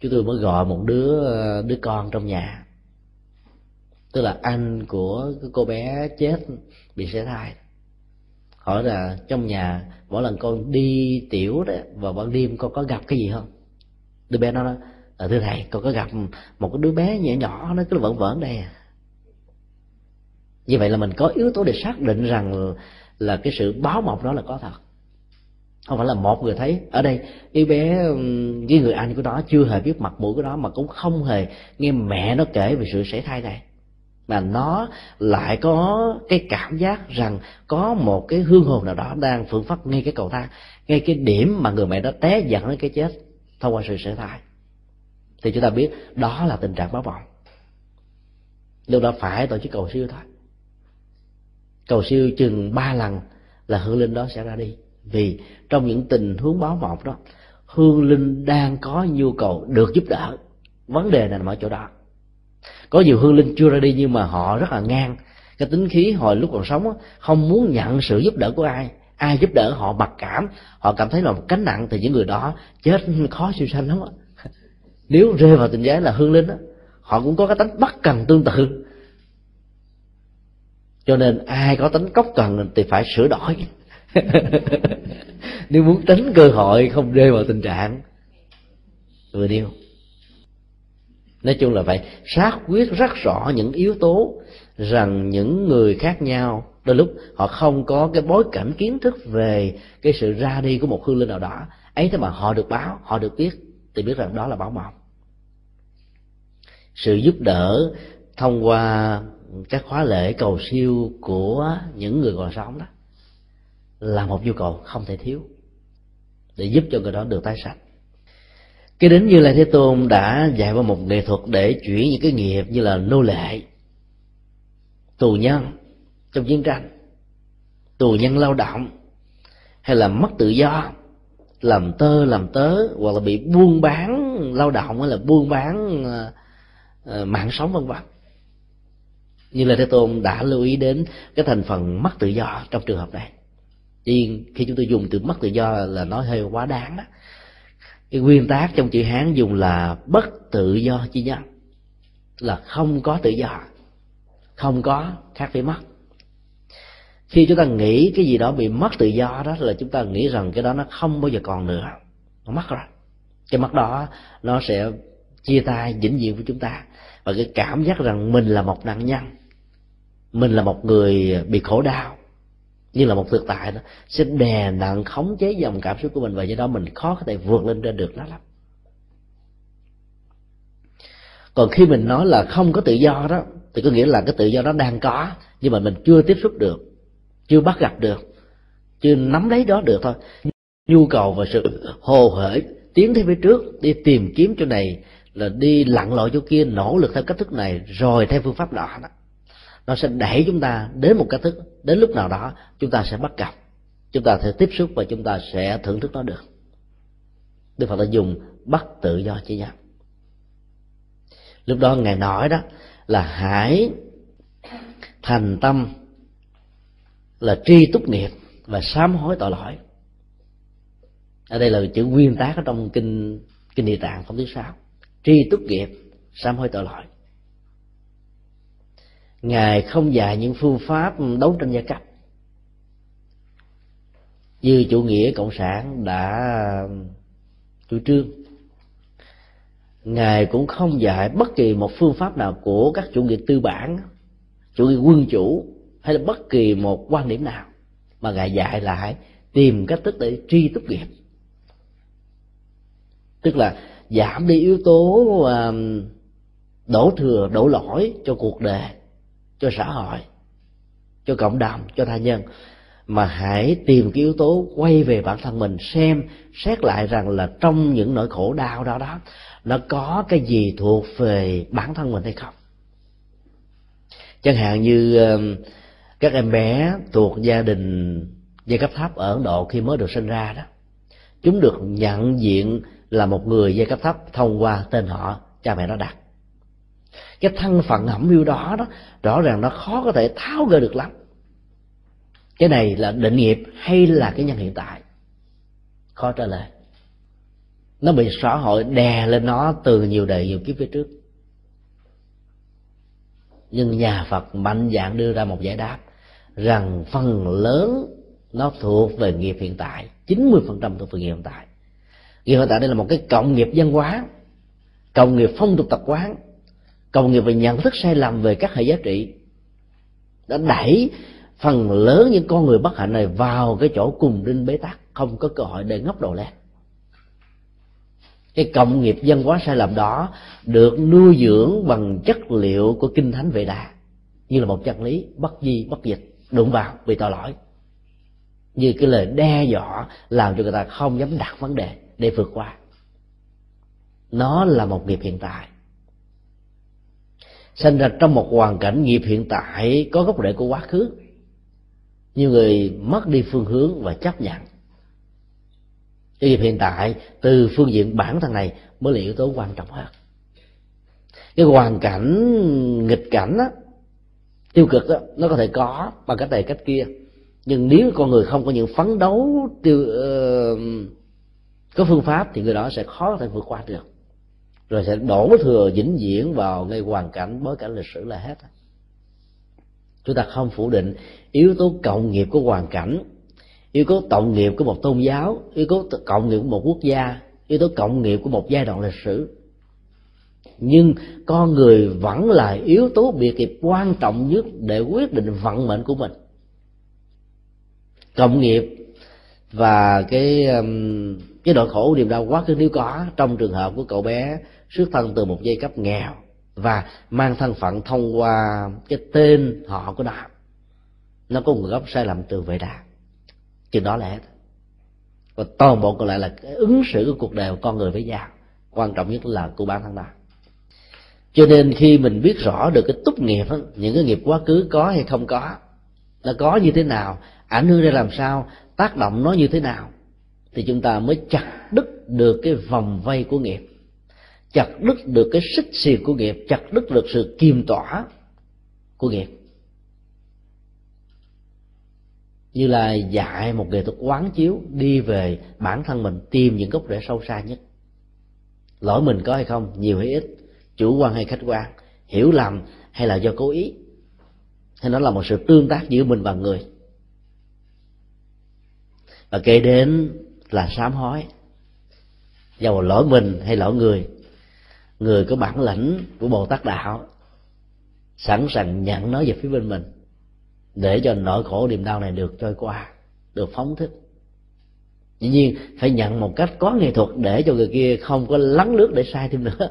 Chúng tôi mới gọi một đứa à, đứa con trong nhà tức là anh của cô bé chết bị sẻ thai. Hỏi là trong nhà mỗi lần con đi tiểu đó vào ban đêm con có gặp cái gì không? Đứa bé nó nói à, thưa thầy con có gặp một cái đứa bé nhỏ nhỏ nó cứ vẫn vẫn đây à. Như vậy là mình có yếu tố để xác định rằng là cái sự báo mộng đó là có thật. Không phải là một người thấy. Ở đây đứa bé cái người anh của nó chưa hề biết mặt mũi của nó mà cũng không hề nghe mẹ nó kể về sự sảy thai này mà nó lại có cái cảm giác rằng có một cái hương hồn nào đó đang phượng phát ngay cái cầu thang, ngay cái điểm mà người mẹ đó té dẫn đến cái chết thông qua sự sửa thai. Thì chúng ta biết đó là tình trạng báo vọng. Lúc đó phải tổ chức cầu siêu thôi. Cầu siêu chừng ba lần là hương linh đó sẽ ra đi. Vì trong những tình huống báo vọng đó, hương linh đang có nhu cầu được giúp đỡ. Vấn đề này nằm ở chỗ đó có nhiều hương linh chưa ra đi nhưng mà họ rất là ngang. Cái tính khí hồi lúc còn sống không muốn nhận sự giúp đỡ của ai. Ai giúp đỡ họ mặc cảm, họ cảm thấy là một cánh nặng thì những người đó chết [laughs] khó siêu sanh lắm á. [laughs] Nếu rơi vào tình giới là hương linh á, họ cũng có cái tánh bất cần tương tự. Cho nên ai có tính cốc cần thì phải sửa đổi. [laughs] Nếu muốn tránh cơ hội không rơi vào tình trạng vừa điêu nói chung là phải xác quyết rất rõ những yếu tố rằng những người khác nhau. Đôi lúc họ không có cái bối cảnh kiến thức về cái sự ra đi của một hương linh nào đó. Ấy thế mà họ được báo, họ được biết. Thì biết rằng đó là báo mộng. Sự giúp đỡ thông qua các khóa lễ cầu siêu của những người còn sống đó là một nhu cầu không thể thiếu để giúp cho người đó được tái sanh cái đến như là thế tôn đã dạy qua một nghệ thuật để chuyển những cái nghiệp như là nô lệ tù nhân trong chiến tranh tù nhân lao động hay là mất tự do làm tơ làm tớ hoặc là bị buôn bán lao động hay là buôn bán uh, mạng sống vân vân. Như là thế tôn đã lưu ý đến cái thành phần mất tự do trong trường hợp này. Tuy khi chúng tôi dùng từ mất tự do là nói hơi quá đáng đó cái nguyên tác trong chữ hán dùng là bất tự do chi nhân là không có tự do, không có khác với mất. Khi chúng ta nghĩ cái gì đó bị mất tự do đó là chúng ta nghĩ rằng cái đó nó không bao giờ còn nữa, nó mất rồi. Cái mất đó nó sẽ chia tay vĩnh viễn với chúng ta. Và cái cảm giác rằng mình là một nạn nhân, mình là một người bị khổ đau như là một thực tại đó, sẽ đè nặng, khống chế dòng cảm xúc của mình và do đó mình khó có thể vượt lên trên được nó lắm. Còn khi mình nói là không có tự do đó, thì có nghĩa là cái tự do đó đang có, nhưng mà mình chưa tiếp xúc được, chưa bắt gặp được, chưa nắm lấy đó được thôi. Nhu cầu và sự hồ hởi tiến tới phía trước, đi tìm kiếm chỗ này là đi lặn lội chỗ kia, nỗ lực theo cách thức này, rồi theo phương pháp đó đó nó sẽ đẩy chúng ta đến một cách thức, đến lúc nào đó, chúng ta sẽ bắt gặp, chúng ta sẽ tiếp xúc và chúng ta sẽ thưởng thức nó được. Đức phật đã dùng bắt tự do chỉ nhận lúc đó ngài nói đó là hãy thành tâm là tri túc nghiệp và sám hối tội lỗi. Ở đây là chữ nguyên tác ở trong kinh kinh địa tạng không thứ sáu. Tri túc nghiệp, sám hối tội lỗi ngài không dạy những phương pháp đấu tranh giai cấp như chủ nghĩa cộng sản đã, chủ trương, ngài cũng không dạy bất kỳ một phương pháp nào của các chủ nghĩa tư bản, chủ nghĩa quân chủ hay là bất kỳ một quan điểm nào mà ngài dạy là hãy tìm cách thức để tri túc nghiệp. Tức là giảm đi yếu tố à, đổ thừa, đổ lỗi cho cuộc đời cho xã hội, cho cộng đồng, cho tha nhân. Mà hãy tìm cái yếu tố quay về bản thân mình, xem, xét lại rằng là trong những nỗi khổ đau đó đó, nó có cái gì thuộc về bản thân mình hay không. Chẳng hạn như các em bé thuộc gia đình giai cấp thấp ở ấn độ khi mới được sinh ra đó, chúng được nhận diện là một người giai cấp thấp thông qua tên họ cha mẹ nó đặt cái thân phận hẩm hiu đó đó, rõ ràng nó khó có thể tháo gỡ được lắm. Cái này là định nghiệp hay là cái nhân hiện tại? Khó trả lời. Nó bị xã hội đè lên nó từ nhiều đời nhiều kiếp phía trước. Nhưng nhà phật mạnh dạng đưa ra một giải đáp. Rằng phần lớn nó thuộc về nghiệp hiện tại 90% thuộc về nghiệp hiện tại. Nghiệp hiện tại đây là một cái cộng nghiệp văn hóa, cộng nghiệp phong tục tập quán cộng nghiệp về nhận thức sai lầm về các hệ giá trị đã đẩy phần lớn những con người bất hạnh này vào cái chỗ cùng đinh bế tắc, không có cơ hội để ngóc đầu lên. Cái cộng nghiệp văn hóa sai lầm đó được nuôi dưỡng bằng chất liệu của kinh thánh vệ đà như là một chân lý bất di, bất dịch, đụng vào, bị tội lỗi. Như cái lời đe dọa làm cho người ta không dám đặt vấn đề để vượt qua. Nó là một nghiệp hiện tại sinh ra trong một hoàn cảnh nghiệp hiện tại có gốc rễ của quá khứ. Nhiều người mất đi phương hướng và chấp nhận. Cái nghiệp hiện tại từ phương diện bản thân này mới là yếu tố quan trọng hơn. Cái hoàn cảnh nghịch cảnh đó, tiêu cực đó, nó có thể có bằng cách này cách kia. Nhưng nếu con người không có những phấn đấu tiêu uh, có phương pháp thì người đó sẽ khó có thể vượt qua được rồi sẽ đổ thừa vĩnh viễn vào ngay hoàn cảnh bối cảnh lịch sử là hết. Chúng ta không phủ định yếu tố cộng nghiệp của hoàn cảnh, yếu tố cộng nghiệp của một tôn giáo, yếu tố cộng nghiệp của một quốc gia, yếu tố cộng nghiệp của một giai đoạn lịch sử. Nhưng con người vẫn là yếu tố biệt nghiệp quan trọng nhất để quyết định vận mệnh của mình. Cộng nghiệp và cái cái nỗi khổ niềm đau quá khứ nếu có, trong trường hợp của cậu bé xuất thân từ một giai cấp nghèo và mang thân phận thông qua cái tên họ của nó nó có nguồn gốc sai lầm từ vệ đà chừng đó là hết. Và toàn bộ còn lại là cái ứng xử của cuộc đời của con người với nhau. Quan trọng nhất là của bản thân đó cho nên khi mình biết rõ được cái túc nghiệp đó, những cái nghiệp quá khứ có hay không có nó có như thế nào ảnh hưởng ra làm sao tác động nó như thế nào thì chúng ta mới chặt đứt được cái vòng vây của nghiệp chặt đứt được cái xích xiềng của nghiệp, chặt đứt được sự kiềm tỏa của nghiệp. Như là dạy một nghệ thuật quán chiếu, đi về bản thân mình tìm những gốc rễ sâu xa nhất. Lỗi mình có hay không? Nhiều hay ít? Chủ quan hay khách quan? Hiểu lầm hay là do cố ý? Hay nó là một sự tương tác giữa mình và người? Và kể đến là sám hối. Dầu lỗi mình hay lỗi người người có bản lãnh của bồ tát đạo sẵn sàng nhận nó về phía bên mình, để cho nỗi khổ niềm đau này được trôi qua, được phóng thích. Dĩ nhiên, phải nhận một cách có nghệ thuật để cho người kia không có lắng nước để sai thêm nữa.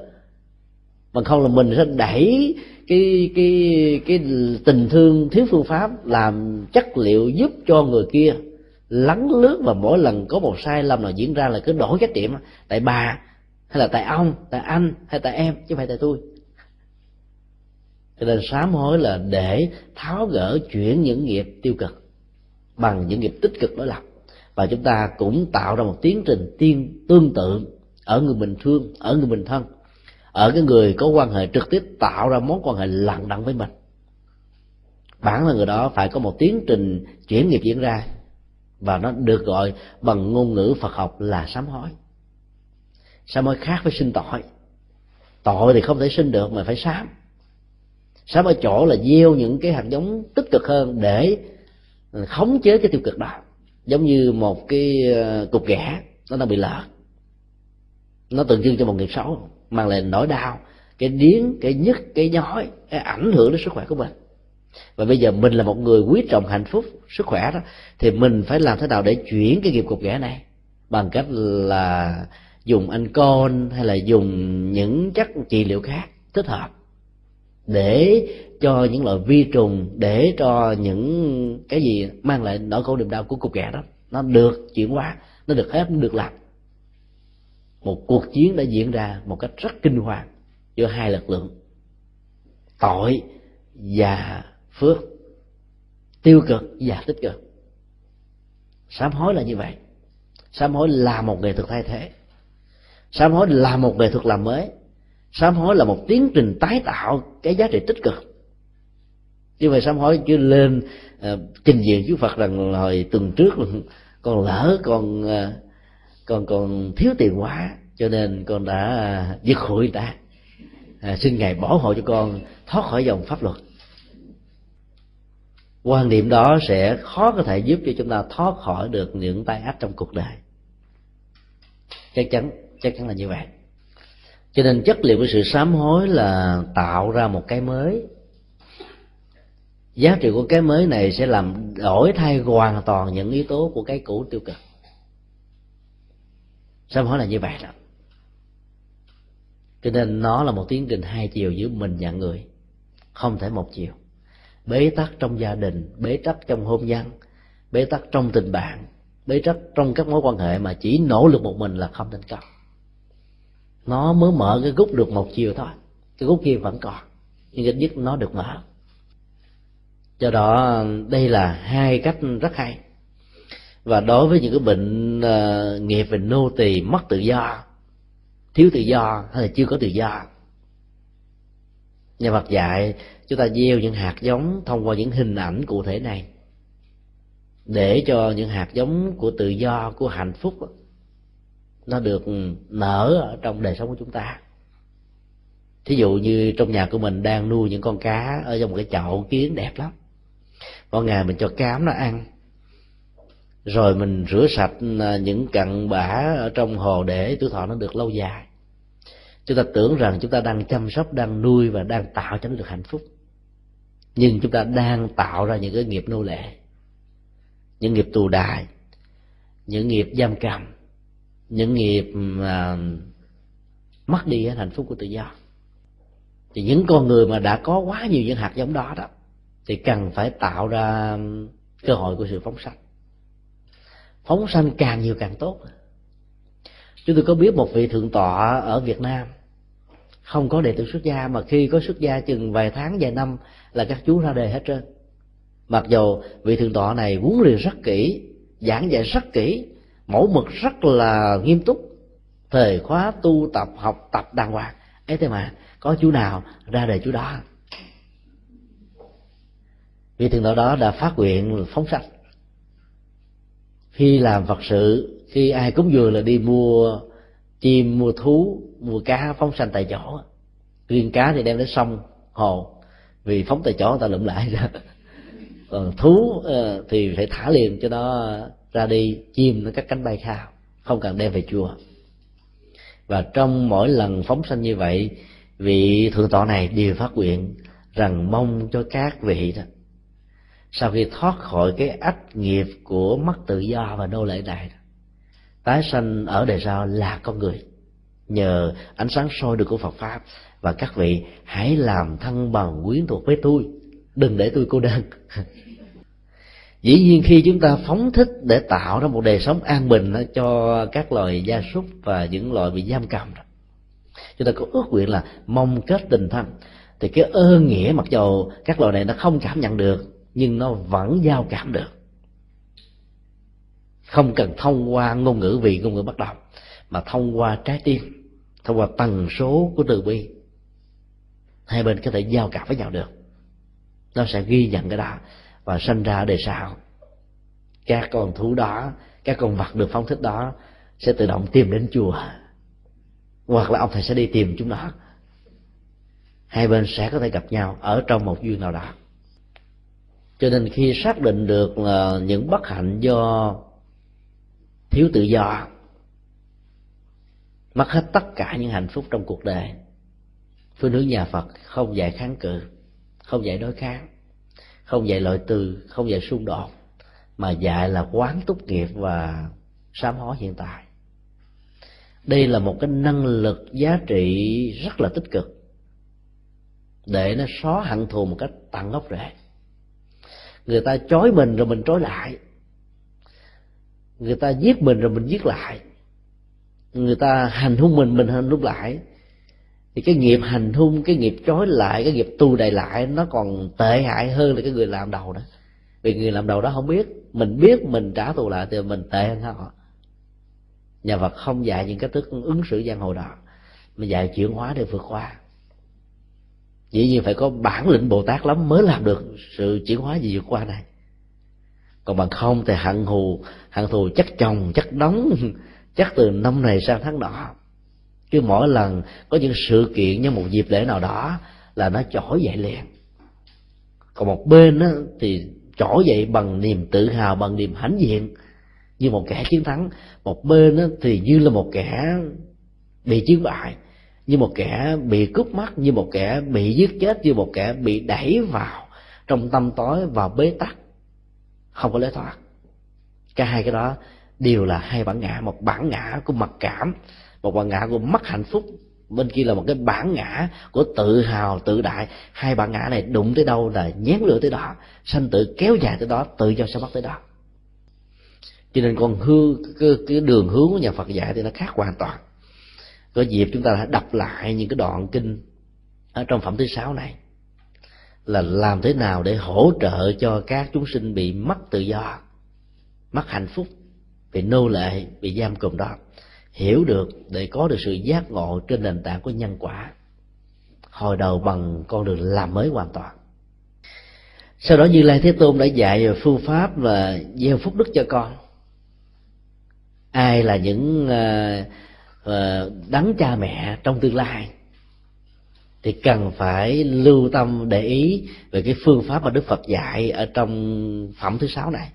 Mà không là mình sẽ đẩy cái cái cái tình thương thiếu phương pháp làm chất liệu giúp cho người kia lắng lướt và mỗi lần có một sai lầm nào diễn ra là cứ đổ trách nhiệm tại bà hay là tại ông, tại anh, hay tại em, chứ không phải tại tôi. Cho nên sám hối là để tháo gỡ chuyển những nghiệp tiêu cực bằng những nghiệp tích cực đối lập. Và chúng ta cũng tạo ra một tiến trình tiên tương tự ở người bình thường ở người bình thân, ở cái người có quan hệ trực tiếp, tạo ra mối quan hệ lặng đặng với mình. Bản thân người đó phải có một tiến trình chuyển nghiệp diễn ra và nó được gọi bằng ngôn ngữ phật học là sám hối sao mới khác với sinh tội? Tội thì không thể sinh được mà phải sám. Sám ở chỗ là gieo những cái hạt giống tích cực hơn để khống chế cái tiêu cực đó. Giống như một cái ờ, cục ghẻ nó đang bị lở, nó tượng trưng cho một nghiệp xấu mang lại nỗi đau cái điếng cái nhức cái nhói cái ảnh hưởng đến sức khỏe của mình. Và bây giờ mình là một người quý trọng hạnh phúc sức khỏe đó thì mình phải làm thế nào để chuyển cái nghiệp cục ghẻ này bằng cách là dùng anh con hay là dùng những chất trị liệu khác thích hợp để cho những loại vi trùng, để cho những cái gì mang lại nỗi khổ niềm đau của cục ghẻ đó, nó được chuyển hóa, nó được hết nó được làm. Một cuộc chiến đã diễn ra một cách rất kinh hoàng giữa hai lực lượng, tội và phước, tiêu cực và tích cực. Sám hối là như vậy. Sám hối là một nghệ thuật thay thế sám hối là một nghệ thuật làm mới. Sám hối là một tiến trình tái tạo cái giá trị tích cực. Như vậy sám hối chưa lên uh, trình diện trước phật rằng hồi tuần trước con lỡ con uh, con còn thiếu tiền quá cho nên con đã ờ, giật hụi ta à, xin ngài bảo hộ cho con thoát khỏi dòng pháp luật. Quan niệm đó sẽ khó có thể giúp cho chúng ta thoát khỏi được những tai ách trong cuộc đời. Chắc chắn chắc chắn là như vậy. Cho nên chất liệu của sự sám hối là tạo ra một cái mới. Giá trị của cái mới này sẽ làm đổi thay hoàn toàn những yếu tố của cái cũ tiêu cực. Sám hối là như vậy đó. Cho nên nó là một tiến trình hai chiều giữa mình và người, không thể một chiều. Bế tắc trong gia đình, bế tắc trong hôn nhân, bế tắc trong tình bạn, bế tắc trong các mối quan hệ mà chỉ nỗ lực một mình là không thành công nó mới mở cái gút được một chiều thôi. Cái gút kia vẫn còn nhưng ít nhất nó được mở. Do đó đây là hai cách rất hay. Và đối với những cái bệnh uh, nghiệp về nô tỳ mất tự do thiếu tự do hay là chưa có tự do nhà Phật dạy chúng ta gieo những hạt giống thông qua những hình ảnh cụ thể này để cho những hạt giống của tự do của hạnh phúc nó được nở ở trong đời sống của chúng ta. Thí dụ như trong nhà của mình đang nuôi những con cá ở trong một cái chậu kiến đẹp lắm. Mỗi ngày mình cho cám nó ăn, rồi mình rửa sạch à, những cặn bã ở trong hồ để tuổi thọ nó được lâu dài. Chúng ta tưởng rằng chúng ta đang chăm sóc, đang nuôi và đang tạo cho nó được hạnh phúc. Nhưng chúng ta đang tạo ra những cái nghiệp nô lệ, những nghiệp tù đài, những nghiệp giam cầm những nghiệp mà mất đi hạnh phúc của tự do. Thì những con người mà đã có quá nhiều những hạt giống đó đó, thì cần phải tạo ra cơ hội của sự phóng sanh. Phóng sanh càng nhiều càng tốt. Chúng tôi có biết một vị thượng tọa ở việt nam, không có đệ tử xuất gia, mà khi có xuất gia chừng vài tháng, vài năm là các chú ra đề hết trơn. Mặc dù vị thượng tọa này huấn luyện rất kỹ, giảng dạy rất kỹ mẫu mực rất là nghiêm túc. Thời khóa tu tập, học tập đàng hoàng. Ấy thế mà, có chú nào ra đề chú đó? Vì thường đó đó đã phát nguyện phóng sanh. Khi làm phật sự, khi ai cúng dường là đi mua chim, mua thú, mua cá phóng sanh tại chỗ. Riêng cá thì đem đến sông, hồ. Vì phóng tại chỗ người ta lụm lại. Ra [laughs] còn thú ờ, thì phải thả liền cho nó ra đi chim nó các cánh bay cao không cần đem về chùa. Và trong mỗi lần phóng sanh như vậy, vị thượng tọa này đều phát nguyện rằng mong cho các vị đó. Sau khi thoát khỏi cái ách nghiệp của mất tự do và nô lệ này, tái sanh ở đời sau là con người. Nhờ ánh sáng soi được của Phật pháp và các vị hãy làm thân bằng quyến thuộc với tôi, đừng để tôi cô đơn. [laughs] dĩ nhiên khi chúng ta phóng thích để tạo ra một đời sống an bình cho các loài gia súc và những loài bị giam cầm chúng ta có ước nguyện là mong kết tình thân thì cái ơn nghĩa mặc dầu các loài này nó không cảm nhận được, nhưng nó vẫn giao cảm được. Không cần thông qua ngôn ngữ vì, ngôn ngữ bắt đầu, mà thông qua trái tim, thông qua tần số của từ bi. Hai bên có thể giao cảm với nhau được. Nó sẽ ghi nhận cái đó và sinh ra đời sau. Các con thú đó, các con vật được phóng thích đó sẽ tự động tìm đến chùa. Hoặc là ông thầy sẽ đi tìm chúng nó. Hai bên sẽ có thể gặp nhau ở trong một duyên nào đó. Cho nên khi xác định được là những bất hạnh do thiếu tự do, mất hết tất cả những hạnh phúc trong cuộc đời, phương hướng nhà phật không dạy kháng cự, không dạy đối kháng không dạy loại từ, không dạy xung đột, mà dạy là quán túc nghiệp và sám hối hiện tại. Đây là một cái năng lực giá trị rất là tích cực, để nó xóa hận thù một cách tận gốc rễ. Người ta chối mình rồi mình chối lại. Người ta giết mình rồi mình giết lại. Người ta hành hung mình mình hành hung lại thì cái nghiệp hành hung, cái nghiệp chối lại, cái nghiệp tu đầy lại nó còn tệ hại hơn là cái người làm đầu đó vì người làm đầu đó không biết, mình biết mình trả thù lại thì mình tệ hơn họ. Nhà Phật không dạy những cách thức ứng xử giang hồ đó, mà dạy chuyển hóa để vượt qua. Dĩ nhiên phải có bản lĩnh bồ tát lắm mới làm được sự chuyển hóa gì vượt qua này. Còn bằng không thì hận thù hận thù chắc chồng, chắc đóng, [laughs] chắc từ năm này sang tháng nọ cứ mỗi lần có những sự kiện như một dịp lễ nào đó là nó trỗi dậy liền. Còn một bên đó, thì trỗi dậy bằng niềm tự hào bằng niềm hãnh diện như một kẻ chiến thắng. Một bên thì như là một kẻ bị chiến bại như một kẻ bị cướp mắt như một kẻ bị giết chết như một kẻ bị đẩy vào trong tâm tối và bế tắc. Không có lối thoát. Cả hai cái đó đều là hai bản ngã một bản ngã của mặc cảm một bản ngã của mất hạnh phúc. Bên kia là một cái bản ngã của tự hào tự đại. Hai bản ngã này đụng tới đâu là nhén lửa tới đó. Sanh tự kéo dài tới đó tự do sẽ mất tới đó. Cho nên con hư cái, cái đường hướng của nhà Phật dạy thì nó khác hoàn toàn. Có dịp chúng ta đã đọc lại những cái đoạn kinh ở trong phẩm thứ sáu này. Là làm thế nào để hỗ trợ cho các chúng sinh bị mất tự do mất hạnh phúc bị nô lệ bị giam cầm đó hiểu được để có được sự giác ngộ trên nền tảng của nhân quả. Hồi đầu bằng con đường làm mới hoàn toàn. Sau đó như lai thế tôn đã dạy về phương pháp là gieo phúc đức cho con. Ai là những ờ, ờ, đấng cha mẹ trong tương lai thì cần phải lưu tâm để ý về cái phương pháp mà đức phật dạy ở trong phẩm thứ sáu này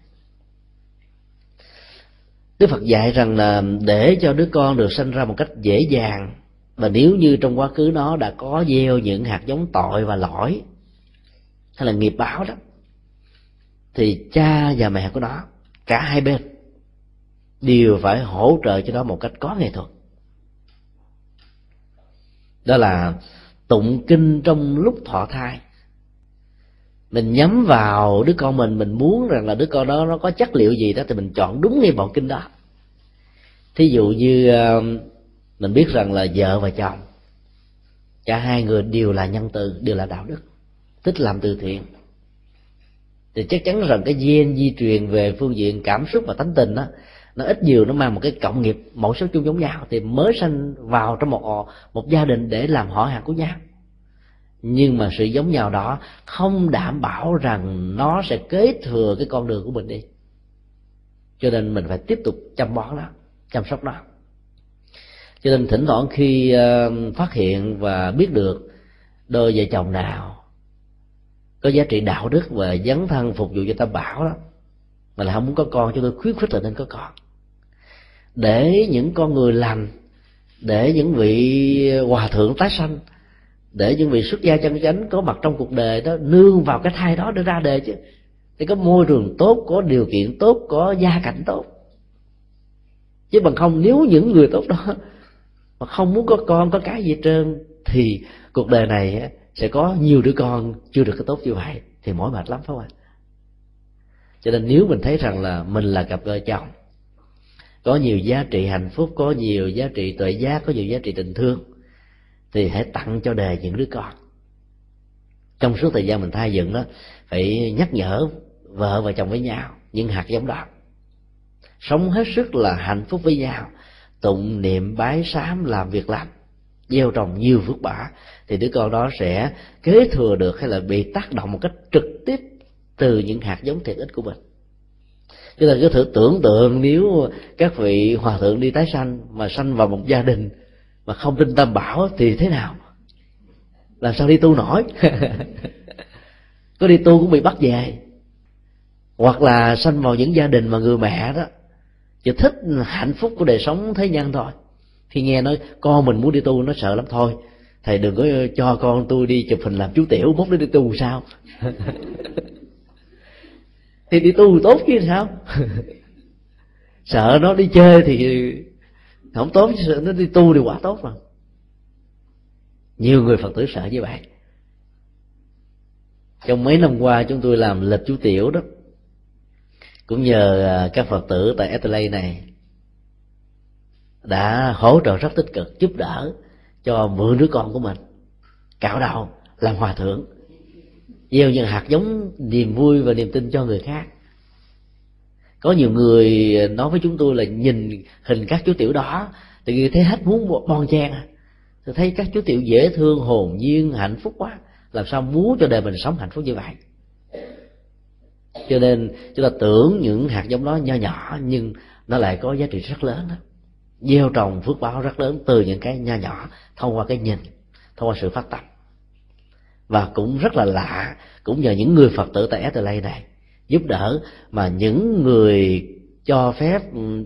đức phật dạy rằng là để cho đứa con được sinh ra một cách dễ dàng, và nếu như trong quá khứ nó đã có gieo những hạt giống tội và lỗi, hay là nghiệp báo đó, thì cha và mẹ của nó, cả hai bên, đều phải hỗ trợ cho nó một cách có nghệ thuật. Đó là tụng kinh trong lúc thọ thai mình nhắm vào đứa con mình mình muốn rằng là đứa con đó nó có chất liệu gì đó thì mình chọn đúng ngay bộ kinh đó. Thí dụ như ờ, mình biết rằng là vợ và chồng, cả hai người đều là nhân từ, đều là đạo đức, thích làm từ thiện. Thì chắc chắn rằng cái gen di truyền về phương diện cảm xúc và tánh tình đó nó ít nhiều nó mang một cái cộng nghiệp mẫu số chung giống nhau, thì mới sanh vào trong một một gia đình để làm họ hàng của nhau nhưng mà sự giống nhau đó không đảm bảo rằng nó sẽ kế thừa cái con đường của mình đi. Cho nên mình phải tiếp tục chăm bón nó, chăm sóc nó. Cho nên thỉnh thoảng khi ờ, phát hiện và biết được đôi vợ chồng nào có giá trị đạo đức và dấn thân phục vụ cho ta bảo đó, mà là không muốn có con cho tôi khuyến khích là nên có con. Để những con người lành, để những vị hòa thượng tái sanh để những vị xuất gia chân chánh có mặt trong cuộc đời đó, nương vào cái thai đó để ra đề chứ. Thì có môi trường tốt, có điều kiện tốt, có gia cảnh tốt. Chứ bằng không, nếu những người tốt đó mà không muốn có con, có cái gì hết trơn, thì cuộc đời này sẽ có nhiều đứa con chưa được cái tốt như vậy, thì mỏi mệt lắm, phải không ạ? Cho nên nếu mình thấy rằng là mình là cặp vợ chồng, có nhiều giá trị hạnh phúc, có nhiều giá trị tuệ giác, có nhiều giá trị tình thương thì hãy tặng cho đề những đứa con. Trong suốt thời gian mình thai dựng đó, phải nhắc nhở vợ và chồng với nhau những hạt giống đó. Sống hết sức là hạnh phúc với nhau, tụng niệm bái sám làm việc lành, gieo trồng nhiều phước bả, thì đứa con đó sẽ kế thừa được hay là bị tác động một cách trực tiếp từ những hạt giống thiện ích của mình. Chúng ta cứ thử tưởng tượng nếu các vị hòa thượng đi tái sanh mà sanh vào một gia đình mà không tin tam bảo thì thế nào? Làm sao đi tu nổi? [laughs] Có đi tu cũng bị bắt về. Hoặc là sanh vào những gia đình mà người mẹ đó, chỉ thích hạnh phúc của đời sống thế nhân thôi. Khi nghe nói con mình muốn đi tu, nó sợ lắm. Thôi, thầy đừng có cho con tôi đi chụp hình làm chú tiểu, mốt nó đi tu sao? [laughs] Thì đi tu tốt chứ sao? [laughs] Sợ nó đi chơi thì không tốt chứ nó đi tu thì quá tốt rồi nhiều người phật tử sợ như vậy. Trong mấy năm qua chúng tôi làm lịch chú tiểu đó, cũng nhờ à, các phật tử tại Adelaide này đã hỗ trợ rất tích cực giúp đỡ cho mượn đứa con của mình cạo đầu làm hòa thượng, gieo những hạt giống niềm vui và niềm tin cho người khác có nhiều người nói với chúng tôi là nhìn hình các chú tiểu đó thì thấy hết muốn bon chen à. tôi thấy các chú tiểu dễ thương, hồn nhiên, hạnh phúc quá. Làm sao muốn cho đời mình sống hạnh phúc như vậy? Cho nên, chúng ta tưởng những hạt giống đó nho nhỏ, nhưng nó lại có giá trị rất lớn đó. Gieo trồng phước báo rất lớn từ những cái nho nhỏ, thông qua cái nhìn, thông qua sự phát tâm. Và cũng rất là lạ, cũng nhờ những người phật tử tại Adelaide này giúp đỡ mà những người cho phép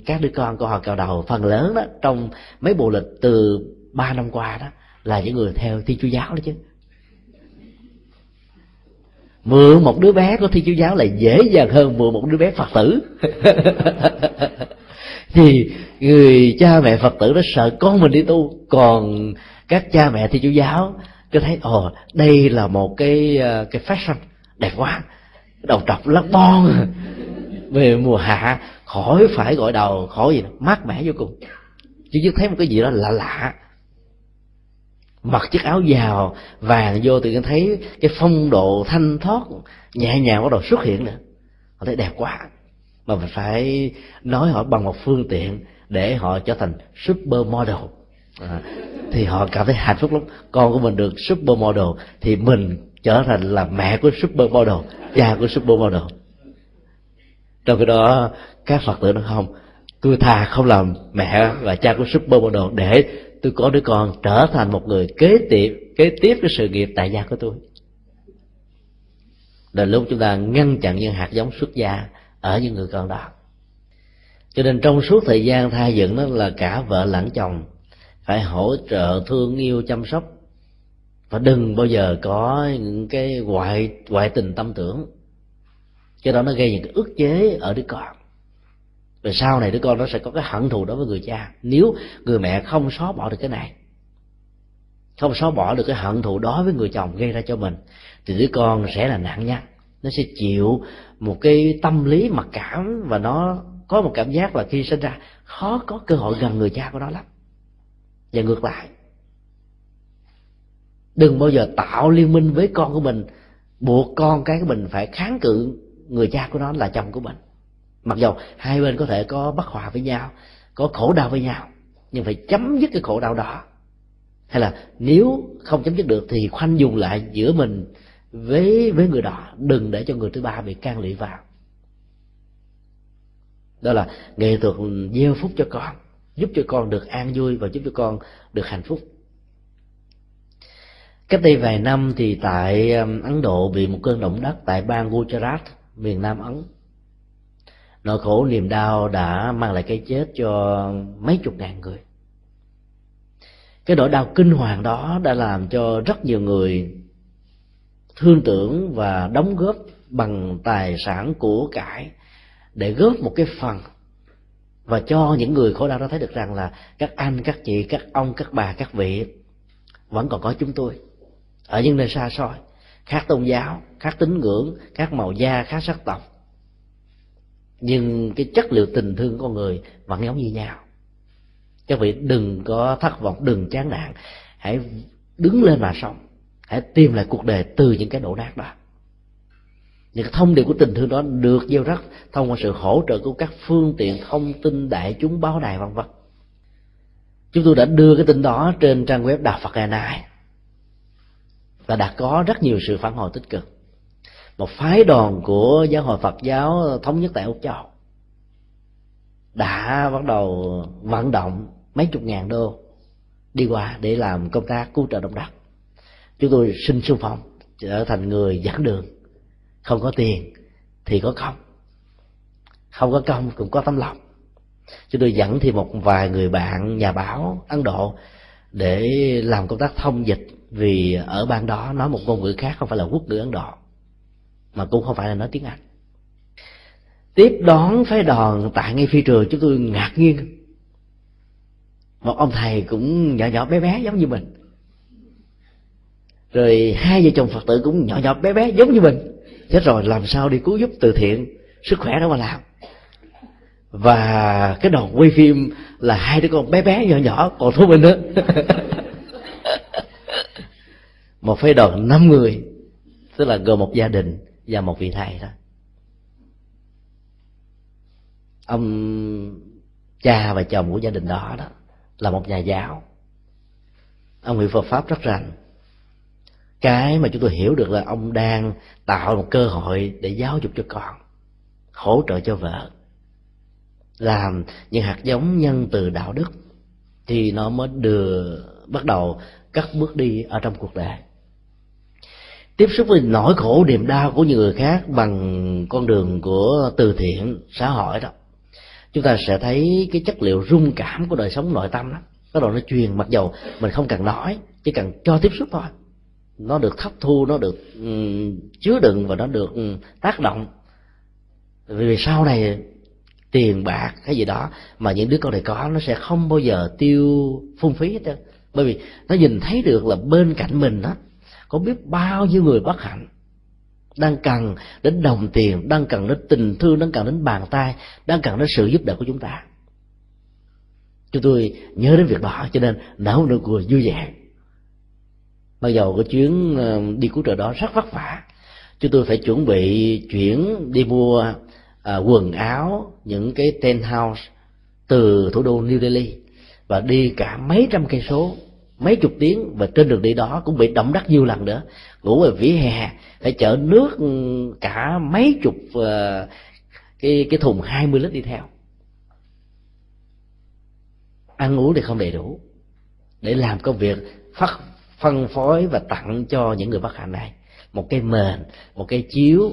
các đứa con của họ cào đầu. Phần lớn đó, trong mấy bộ lịch từ ba năm qua đó, là những người theo thiên chúa giáo đó chứ. Mượn một đứa bé của thiên chúa giáo là dễ dàng hơn mượn một đứa bé phật tử. [laughs] Thì người cha mẹ phật tử nó sợ con mình đi tu, còn các cha mẹ thiên chúa giáo cứ thấy, ồ, đây là một cái ờ, cái fashion đẹp quá đầu trọc lắc bon. Về mùa hạ khỏi phải gọi đầu khỏi gì mát mẻ vô cùng. Chứ chứ thấy một cái gì đó lạ lạ. Mặc chiếc áo giàu vàng vô thì thấy cái phong độ thanh thoát nhẹ nhàng bắt đầu xuất hiện nữa họ thấy đẹp quá. Mà mình phải nói họ bằng một phương tiện để họ trở thành super model. À, thì họ cảm thấy hạnh phúc lắm. Con của mình được super model thì mình trở thành là mẹ của super model cha của super model trong cái đó, các phật tử nó không, tôi thà không làm mẹ và cha của super model để tôi có đứa con trở thành một người kế tiếp kế tiếp cái sự nghiệp tại gia của tôi. Là lúc chúng ta ngăn chặn những hạt giống xuất gia ở những người con đó. Cho nên trong suốt thời gian thai dựng đó là cả vợ lẫn chồng phải hỗ trợ thương yêu chăm sóc và đừng bao giờ có những cái ngoại ngoại tình tâm tưởng. Cái đó nó gây những cái ức chế ở đứa con. Rồi sau này đứa con nó sẽ có cái hận thù đối với người cha. Nếu người mẹ không xóa bỏ được cái này, không xóa bỏ được cái hận thù đó với người chồng gây ra cho mình, thì đứa con sẽ là nạn nhân. Nó sẽ chịu một cái tâm lý mặc cảm và nó có một cảm giác là khi sinh ra khó có cơ hội gần người cha của nó lắm. Và ngược lại đừng bao giờ tạo liên minh với con của mình. Buộc con cái của mình phải kháng cự người cha của nó là chồng của mình. Mặc dù hai bên có thể có bất hòa với nhau, có khổ đau với nhau, nhưng phải chấm dứt cái khổ đau đó. Hay là nếu không chấm dứt được thì khoanh dùng lại giữa mình với với người đó, đừng để cho người thứ ba bị can lị vào. Đó là nghệ thuật gieo phúc cho con, giúp cho con được an vui và giúp cho con được hạnh phúc cách đây vài năm thì tại um, ấn độ bị một cơn động đất tại bang gujarat, miền nam ấn. Nỗi khổ niềm đau đã mang lại cái chết cho mấy chục ngàn người. Cái nỗi đau kinh hoàng đó đã làm cho rất nhiều người thương tưởng và đóng góp bằng tài sản của cải để góp một cái phần và cho những người khổ đau đó thấy được rằng là các anh, các chị, các ông, các bà, các vị vẫn còn có chúng tôi ở những nơi xa xôi, khác tôn giáo, khác tín ngưỡng, khác màu da, khác sắc tộc. Nhưng cái chất liệu tình thương của con người vẫn giống như nhau. Các vị đừng có thất vọng, đừng chán nản. Hãy đứng lên mà sống. Hãy tìm lại cuộc đời từ những cái đổ nát đó. Những thông điệp của tình thương đó được gieo rắc thông qua sự hỗ trợ của các phương tiện thông tin đại chúng báo đài, vân vân. Chúng tôi đã đưa cái tin đó trên trang web đạo phật ngày nay và đã có rất nhiều sự phản hồi tích cực. Một phái đoàn của giáo hội phật giáo thống nhất tại úc châu đã bắt đầu vận động mấy chục ngàn đô đi qua để làm công tác cứu trợ động đất chúng tôi xin xung phong, trở thành người dẫn đường. Không có tiền thì có công. Không có công cũng có tấm lòng. Chúng tôi dẫn thì một vài người bạn nhà báo ấn độ để làm công tác thông dịch vì ở bang đó nói một ngôn ngữ khác không phải là quốc ngữ ấn độ, mà cũng không phải là nói tiếng anh. Tiếp đón phái đoàn tại ngay phi trường, chúng tôi ngạc nhiên. Một ông thầy cũng nhỏ nhỏ bé bé giống như mình. Rồi hai vợ chồng phật tử cũng nhỏ nhỏ bé bé giống như mình. Chết rồi, làm sao đi cứu giúp từ thiện, sức khỏe đó mà làm. Và cái đoàn quay phim là hai đứa con bé bé nhỏ nhỏ còn thú mình nữa. [laughs] [laughs] một phái đoàn năm người, tức là gồm một gia đình và một vị thầy đó. Ông cha và chồng của gia đình đó đó là một nhà giáo. Ông hiểu Phật pháp rất rành. Cái mà chúng tôi hiểu được là ông đang tạo một cơ hội để giáo dục cho con, hỗ trợ cho vợ, làm những hạt giống nhân từ đạo đức, thì nó mới đưa, bắt đầu các bước đi ở trong cuộc đời. Tiếp xúc với nỗi khổ niềm đau của những người khác bằng con đường của từ thiện xã hội đó chúng ta sẽ thấy cái chất liệu rung cảm của đời sống nội tâm đó. Cái đầu nó truyền mặc dầu mình không cần nói chỉ cần cho tiếp xúc thôi. Nó được hấp thu nó được um, chứa đựng và nó được um, tác động. Vì sau này tiền bạc cái gì đó mà những đứa con này có nó sẽ không bao giờ tiêu phung phí hết trơn bởi vì nó nhìn thấy được là bên cạnh mình đó có biết bao nhiêu người bất hạnh đang cần đến đồng tiền đang cần đến tình thương đang cần đến bàn tay đang cần đến sự giúp đỡ của chúng ta. Chúng tôi nhớ đến việc đó cho nên nở nụ cười vui vẻ. Bao giờ cái chuyến ờ, đi cứu trợ đó rất vất vả. Chúng tôi phải chuẩn bị chuyển đi mua à, quần áo những cái ten house từ thủ đô New Delhi và đi cả mấy trăm cây số mấy chục tiếng và trên đường đi đó cũng bị động đất nhiều lần nữa. Ngủ ở vỉa hè phải chở nước ừ, cả mấy chục uh, cái cái thùng 20 lít đi theo. Ăn uống thì không đầy đủ để làm công việc phát phân phối và tặng cho những người bất hạnh này. Một cái mền một cái chiếu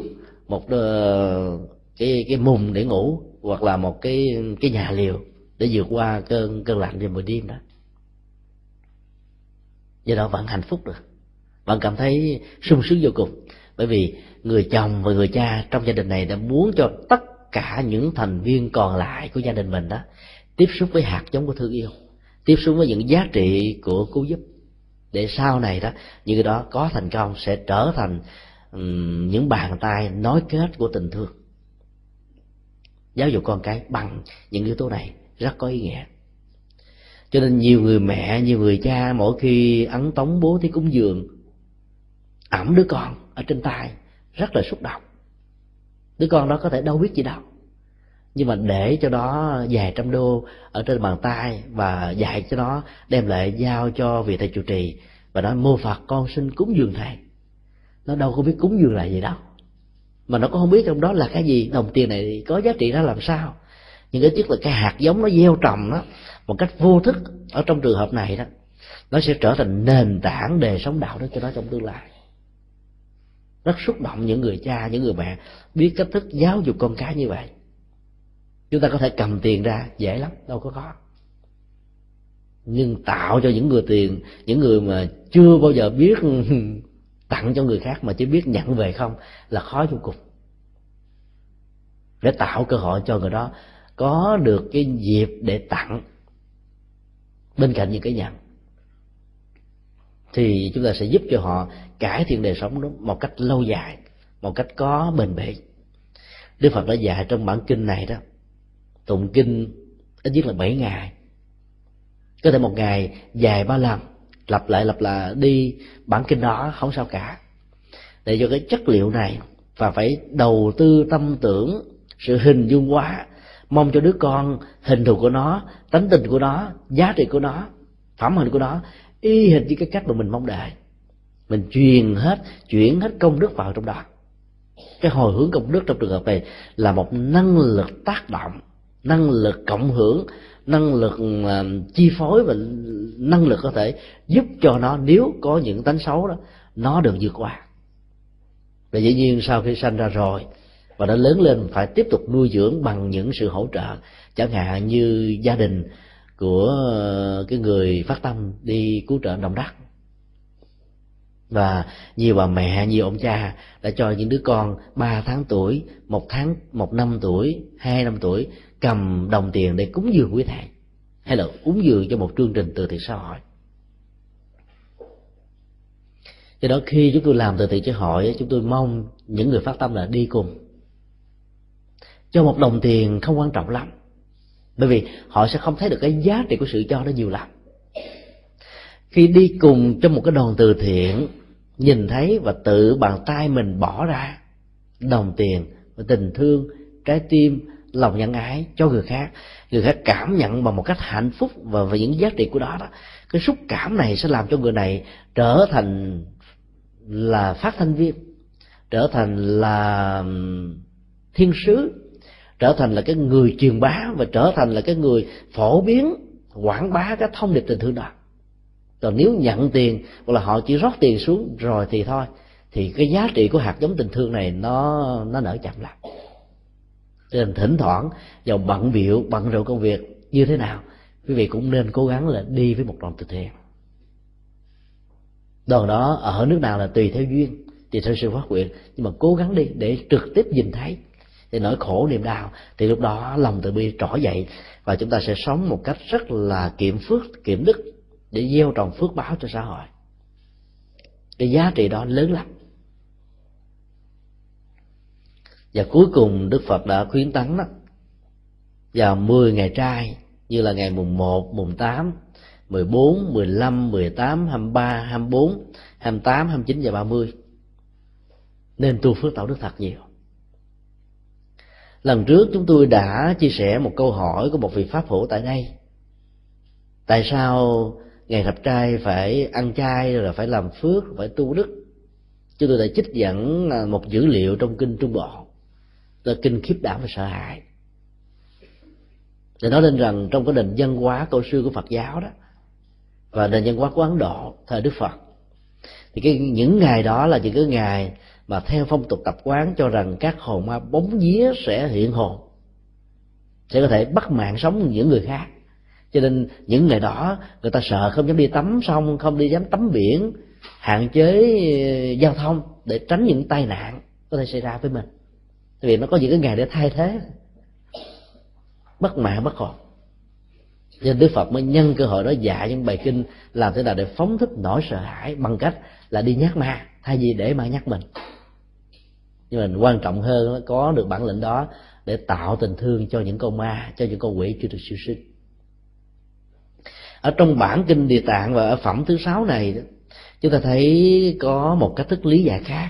một ờ, cái cái mùng để ngủ hoặc là một cái cái nhà liều để vượt qua cơn cơn lạnh vào buổi đêm đó. Do đó vẫn hạnh phúc được. Bạn cảm thấy sung sướng vô cùng. Bởi vì người chồng và người cha trong gia đình này đã muốn cho tất cả những thành viên còn lại của gia đình mình đó tiếp xúc với hạt giống của thương yêu tiếp xúc với những giá trị của cứu giúp. Để sau này đó những cái đó có thành công sẽ trở thành um, những bàn tay nối kết của tình thương. Giáo dục con cái bằng những yếu tố này rất có ý nghĩa. Cho nên nhiều người mẹ, nhiều người cha mỗi khi ấn tống bố thí cúng dường, ẩm đứa con ở trên tay, rất là xúc động. Đứa con đó có thể đâu biết gì đâu. Nhưng mà để cho nó vài trăm đô ở trên bàn tay và dạy cho nó, đem lại giao cho vị thầy chủ trì và nói, mô phật, con xin cúng dường thầy. Nó đâu có biết cúng dường là gì đâu. Mà nó cũng không biết trong đó là cái gì. Đồng tiền này có giá trị ra làm sao? Nhưng cái nhất là cái hạt giống nó gieo trồng đó một cách vô thức ở trong trường hợp này đó, nó sẽ trở thành nền tảng đề sống đạo đức cho nó trong tương lai. Rất xúc động những người cha, những người mẹ biết cách thức giáo dục con cái như vậy. Chúng ta có thể cầm tiền ra dễ lắm, đâu có khó. Nhưng tạo cho những người tiền, những người mà chưa bao giờ biết [laughs] tặng cho người khác mà chỉ biết nhận về không là khó vô cùng. Để tạo cơ hội cho người đó có được cái dịp để tặng bên cạnh những cái nhận thì chúng ta sẽ giúp cho họ cải thiện đời sống đó một cách lâu dài, một cách có bền bỉ. Đức phật đã dạy trong bản kinh này đó, tụng kinh ít nhất là bảy ngày. Có thể một ngày dài ba lần, lặp lại lặp lại đi bản kinh đó không sao cả. Để cho cái chất liệu này và phải đầu tư tâm tưởng, sự hình dung hóa mong cho đứa con hình thù của nó, tánh tình của nó, giá trị của nó, phẩm hình của nó, y hình như cái cách mà mình mong đợi. Mình truyền hết, chuyển hết công đức vào trong đó. Cái hồi hướng công đức trong trường hợp này là một năng lực tác động, năng lực cộng hưởng, năng lực ờ, chi phối và năng lực có thể giúp cho nó nếu có những tánh xấu đó, nó được vượt qua. Và dĩ nhiên sau khi sanh ra rồi và đã lớn lên phải tiếp tục nuôi dưỡng bằng những sự hỗ trợ, chẳng hạn như gia đình của ờ, cái người phát tâm đi cứu trợ đồng đất và nhiều bà mẹ, nhiều ông cha đã cho những đứa con 3 tháng tuổi, một tháng, một năm tuổi, hai năm tuổi cầm đồng tiền để cúng dường quý thầy, hay là cúng dường cho một chương trình từ thiện xã hội. Do đó khi chúng tôi làm từ thiện xã hội chúng tôi mong những người phát tâm là đi cùng cho một đồng tiền không quan trọng lắm. Bởi vì họ sẽ không thấy được cái giá trị của sự cho nó nhiều lắm. Khi đi cùng trong một cái đoàn từ thiện, nhìn thấy và tự bàn tay mình bỏ ra, đồng tiền và tình thương, trái tim, lòng nhân ái cho người khác người khác cảm nhận bằng một cách hạnh phúc và về những giá trị của đó đó, cái xúc cảm này sẽ làm cho người này trở thành là phát thanh viên, trở thành là thiên sứ trở thành là cái người truyền bá và trở thành là cái người phổ biến, quảng bá cái thông điệp tình thương đó. Còn nếu nhận tiền hoặc là họ chỉ rót tiền xuống rồi thì thôi, thì cái giá trị của hạt giống tình thương này nó nó nở chậm lại. Cho nên thỉnh thoảng vào bận biệu bận rộn công việc như thế nào, quý vị cũng nên cố gắng là đi với một đoàn từ thiện. Đoàn đó ở nước nào là tùy theo duyên, tùy theo sự phát nguyện, nhưng mà cố gắng đi để trực tiếp nhìn thấy thì nỗi khổ niềm đau thì lúc đó lòng từ bi trỗi dậy và chúng ta sẽ sống một cách rất là kiệm phước kiệm đức để gieo trồng phước báo cho xã hội. Cái giá trị đó lớn lắm. Và cuối cùng Đức Phật đã khuyến tấn đó vào 10 ngày trai như là ngày mùng 1, mùng 8, 14, 15, 18, 23, 24, 28, 29 và 30 nên tu phước tạo đức thật nhiều lần trước chúng tôi đã chia sẻ một câu hỏi của một vị pháp hữu tại đây tại sao ngày thập trai phải ăn chay, rồi phải làm phước, phải tu đức? Chúng tôi đã trích dẫn à, một dữ liệu trong kinh trung bộ. Là kinh khiếp đảm và sợ hãi. Để nói lên rằng trong cái nền văn hóa cổ xưa của Phật giáo đó, và nền văn hóa của Ấn Độ thời Đức Phật, thì cái, những ngày đó là những cái ngày mà theo phong tục tập quán cho rằng các hồn ma bóng vía sẽ hiện hồn, sẽ có thể bắt mạng sống những người khác. Cho nên những ngày đó, người ta sợ không dám đi tắm sông không đi dám tắm biển, hạn chế ờ, giao thông để tránh những tai nạn có thể xảy ra với mình. Vì nó có những cái ngày để thay thế bất mạng bất hồn. Nên đức phật mới nhân cơ hội đó dạy những bài kinh làm thế nào để phóng thích nỗi sợ hãi bằng cách là đi nhắc ma. Thay vì để ma nhắc mình nhưng mà quan trọng hơn là có được bản lĩnh đó để tạo tình thương cho những con ma cho những con quỷ chưa được siêu sinh. Ở trong bản kinh địa tạng và ở phẩm thứ sáu này chúng ta thấy có một cách thức lý giải khác.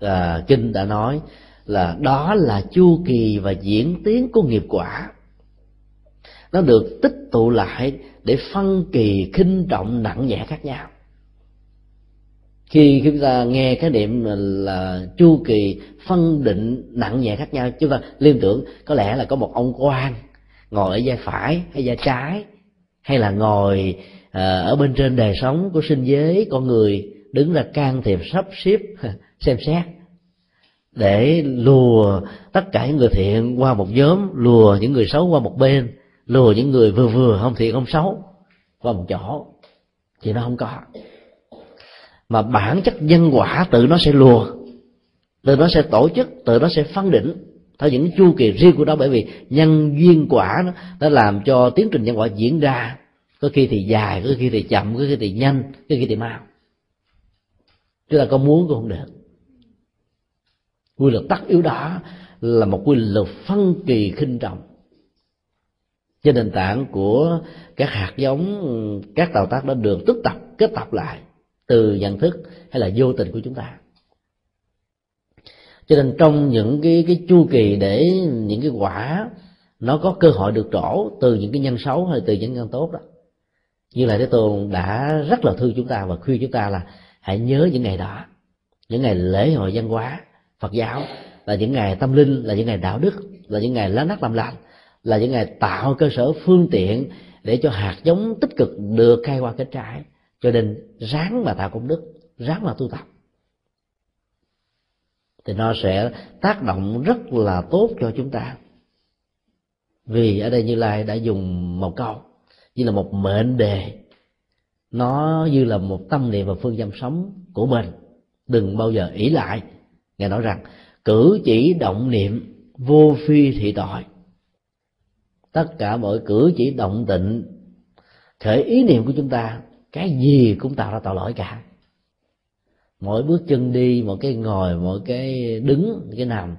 À, kinh đã nói là đó là chu kỳ và diễn tiến của nghiệp quả. Nó được tích tụ lại để phân kỳ khinh trọng nặng nhẹ khác nhau khi chúng ta nghe cái niệm là chu kỳ phân định nặng nhẹ khác nhau, chúng ta liên tưởng có lẽ là có một ông quan ngồi ở vai phải hay vai trái, hay là ngồi ờ, ở bên trên đời sống của sinh giới, con người đứng ra can thiệp sắp xếp, [laughs] xem xét để lùa tất cả những người thiện qua một nhóm, lùa những người xấu qua một bên, lùa những người vừa vừa, không thiện không xấu, qua một chỗ. Thì nó không có mà bản chất nhân quả tự nó sẽ lùa, tự nó sẽ tổ chức, tự nó sẽ phân định. Theo những chu kỳ riêng của nó, bởi vì nhân duyên quả nó đã làm cho tiến trình nhân quả diễn ra. Có khi thì dài, có khi thì chậm, có khi thì nhanh, có khi thì mau. Chúng ta có muốn cũng không được. Quy luật tắc yếu đó là một quy luật phân kỳ khinh trọng. Trên nền tảng của các hạt giống, các tạo tác đã được tức tập, kết tập lại từ nhận thức hay là vô tình của chúng ta. Cho nên trong những cái cái chu kỳ để những cái quả nó có cơ hội được trổ từ những cái nhân xấu hay từ những nhân tốt đó, như là thế tôn đã rất là thương chúng ta và khuyên chúng ta là hãy nhớ những ngày đó, những ngày lễ hội văn hóa, phật giáo, là những ngày tâm linh, là những ngày đạo đức, là những ngày lá nát làm lành, là những ngày tạo cơ sở phương tiện để cho hạt giống tích cực được khai qua cái trái cho nên ráng mà tạo công đức, ráng mà tu tập. Thì nó sẽ tác động rất là tốt cho chúng ta. Vì ở đây như lai đã dùng một câu, như là một mệnh đề. Nó như là một tâm niệm và phương châm sống của mình. Đừng bao giờ ỷ lại. Ngài nói rằng, cử chỉ động niệm vô phi thị tội. Tất cả mọi cử chỉ động tịnh khởi ý niệm của chúng ta cái gì cũng tạo ra tội lỗi cả. Mỗi bước chân đi mỗi cái ngồi mỗi cái đứng cái nằm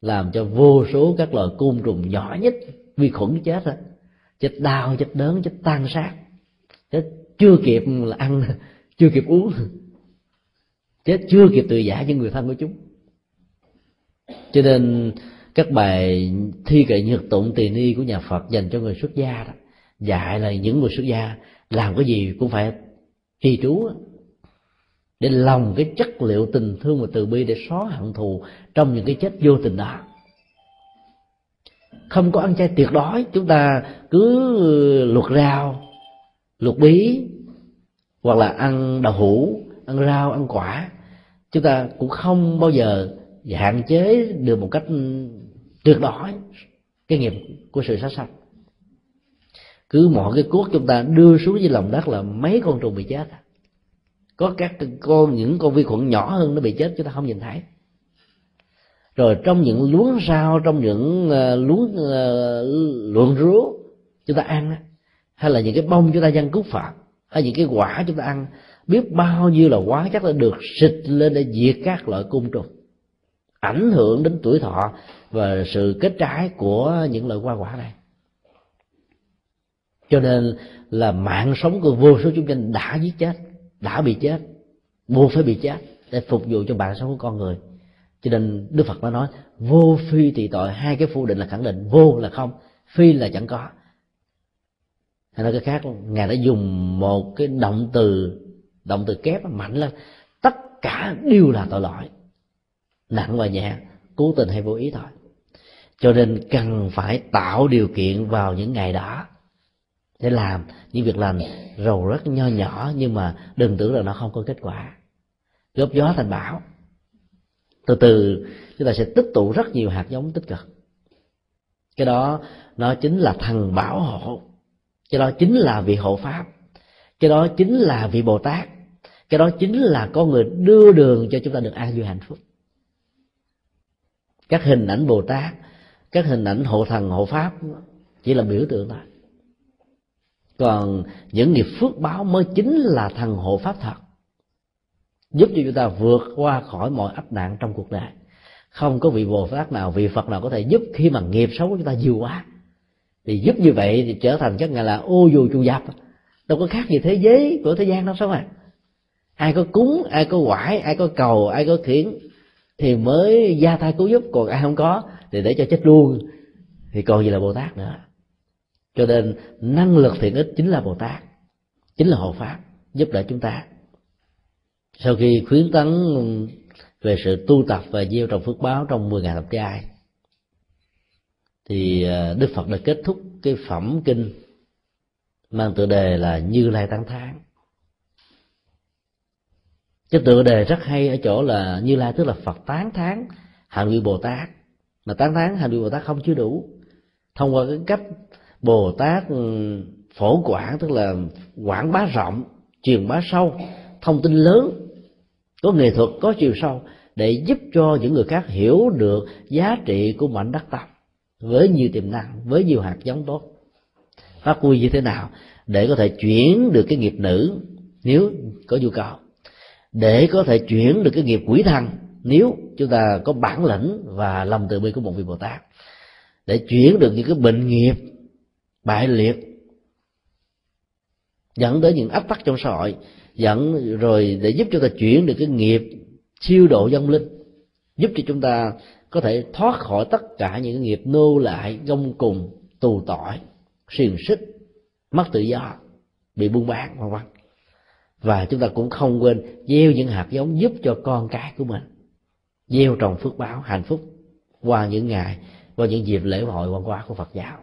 làm cho vô số các loài côn trùng nhỏ nhất vi khuẩn chết rồi, chết đau chết đớn chết tan xác. Chết chưa kịp là ăn chưa kịp uống. Chết chưa kịp tự giả cho người thân của chúng. Cho nên các bài thi kệ nhật tụng tỳ ni của nhà phật dành cho người xuất gia đó dạy là những người xuất gia làm cái gì cũng phải trì trú để lòng cái chất liệu tình thương và từ bi để xóa hận thù trong những cái chết vô tình đó. Không có ăn chay tuyệt đối, chúng ta cứ luộc rau, luộc bí, hoặc là ăn đậu hũ, ăn rau, ăn quả. Chúng ta cũng không bao giờ hạn chế được một cách tuyệt đối cái nghiệp của sự sát sanh cứ mọi cái cuốc chúng ta đưa xuống dưới lòng đất là mấy con trùng bị chết à. có các con những con vi khuẩn nhỏ hơn nó bị chết chúng ta không nhìn thấy. Rồi trong những luống rau trong những uh, luống ờ, uh, rúa chúng ta ăn hay là những cái bông chúng ta dân cúc phật hay những cái quả chúng ta ăn biết bao nhiêu là quá chắc là được xịt lên để diệt các loại côn trùng ảnh hưởng đến tuổi thọ và sự kết trái của những loại hoa quả này cho nên là mạng sống của vô số chúng sinh đã giết chết, đã bị chết buộc phải bị chết để phục vụ cho mạng sống của con người. Cho nên đức phật đã nói, vô phi thì tội, hai cái phủ định là khẳng định, vô là không, phi là chẳng có. Hay nói cái khác, ngài đã dùng một cái động từ động từ kép mạnh lên, tất cả đều là tội lỗi, nặng và nhẹ, cố tình hay vô ý thôi. Cho nên cần phải tạo điều kiện vào những ngày đó để làm. Những việc lành rầu rất nho nhỏ, nhưng mà đừng tưởng là nó không có kết quả. Góp gió thành bão. Từ từ, chúng ta sẽ tích tụ rất nhiều hạt giống tích cực. Cái đó, nó chính là thần bảo hộ. Cái đó chính là vị hộ pháp. Cái đó chính là vị bồ tát. Cái đó chính là con người đưa đường cho chúng ta được an vui hạnh phúc. Các hình ảnh bồ tát, các hình ảnh hộ thần, hộ pháp chỉ là biểu tượng thôi còn những nghiệp phước báo mới chính là thần hộ pháp thật, giúp cho chúng ta vượt qua khỏi mọi ách nạn trong cuộc đời. Không có vị bồ tát nào, vị phật nào có thể giúp khi mà nghiệp xấu của chúng ta nhiều quá. Thì giúp như vậy thì trở thành các ngài là ô dù chu dập đâu có khác gì thế giới của thế gian đâu, sao mà? Ai có cúng, ai có quải, ai có cầu, ai có khiển thì mới ra tay cứu giúp. Còn ai không có thì để cho chết luôn. Thì còn gì là bồ tát nữa cho nên năng lực thiện ích chính là bồ tát, chính là hộ pháp, giúp đỡ chúng ta. Sau khi khuyến tấn về sự tu tập và gieo trồng phước báo trong 10 ngày tập trai thì à, Đức Phật đã kết thúc cái phẩm kinh mang tựa đề là Như Lai Tăng Tháng cái tựa đề rất hay ở chỗ là Như Lai tức là Phật tán thán hành vi Bồ Tát. Mà tán thán hành vi Bồ Tát không chưa đủ. Thông qua cái cách Bồ Tát ừ, phổ quản tức là quảng bá rộng truyền bá sâu, thông tin lớn, có nghệ thuật, có chiều sâu, để giúp cho những người khác hiểu được giá trị của mảnh đất tâm với nhiều tiềm năng, với nhiều hạt giống tốt. Phát huy như thế nào để có thể chuyển được cái nghiệp nữ nếu có nhu cầu? Để có thể chuyển được cái nghiệp quỷ thần nếu chúng ta có bản lĩnh và lòng từ bi của một vị bồ tát để chuyển được những cái bệnh nghiệp bại liệt, dẫn tới những áp tắc trong xã hội, dẫn rồi để giúp cho ta chuyển được cái nghiệp siêu độ dân linh, giúp cho chúng ta có thể thoát khỏi tất cả những cái nghiệp nô lại gông cùng, tù tội xiềng xích, mất tự do, bị buôn bán, vân vân. Và chúng ta cũng không quên gieo những hạt giống giúp cho con cái của mình, gieo trồng phước báo hạnh phúc qua những ngày, qua những dịp lễ hội văn hóa của Phật giáo.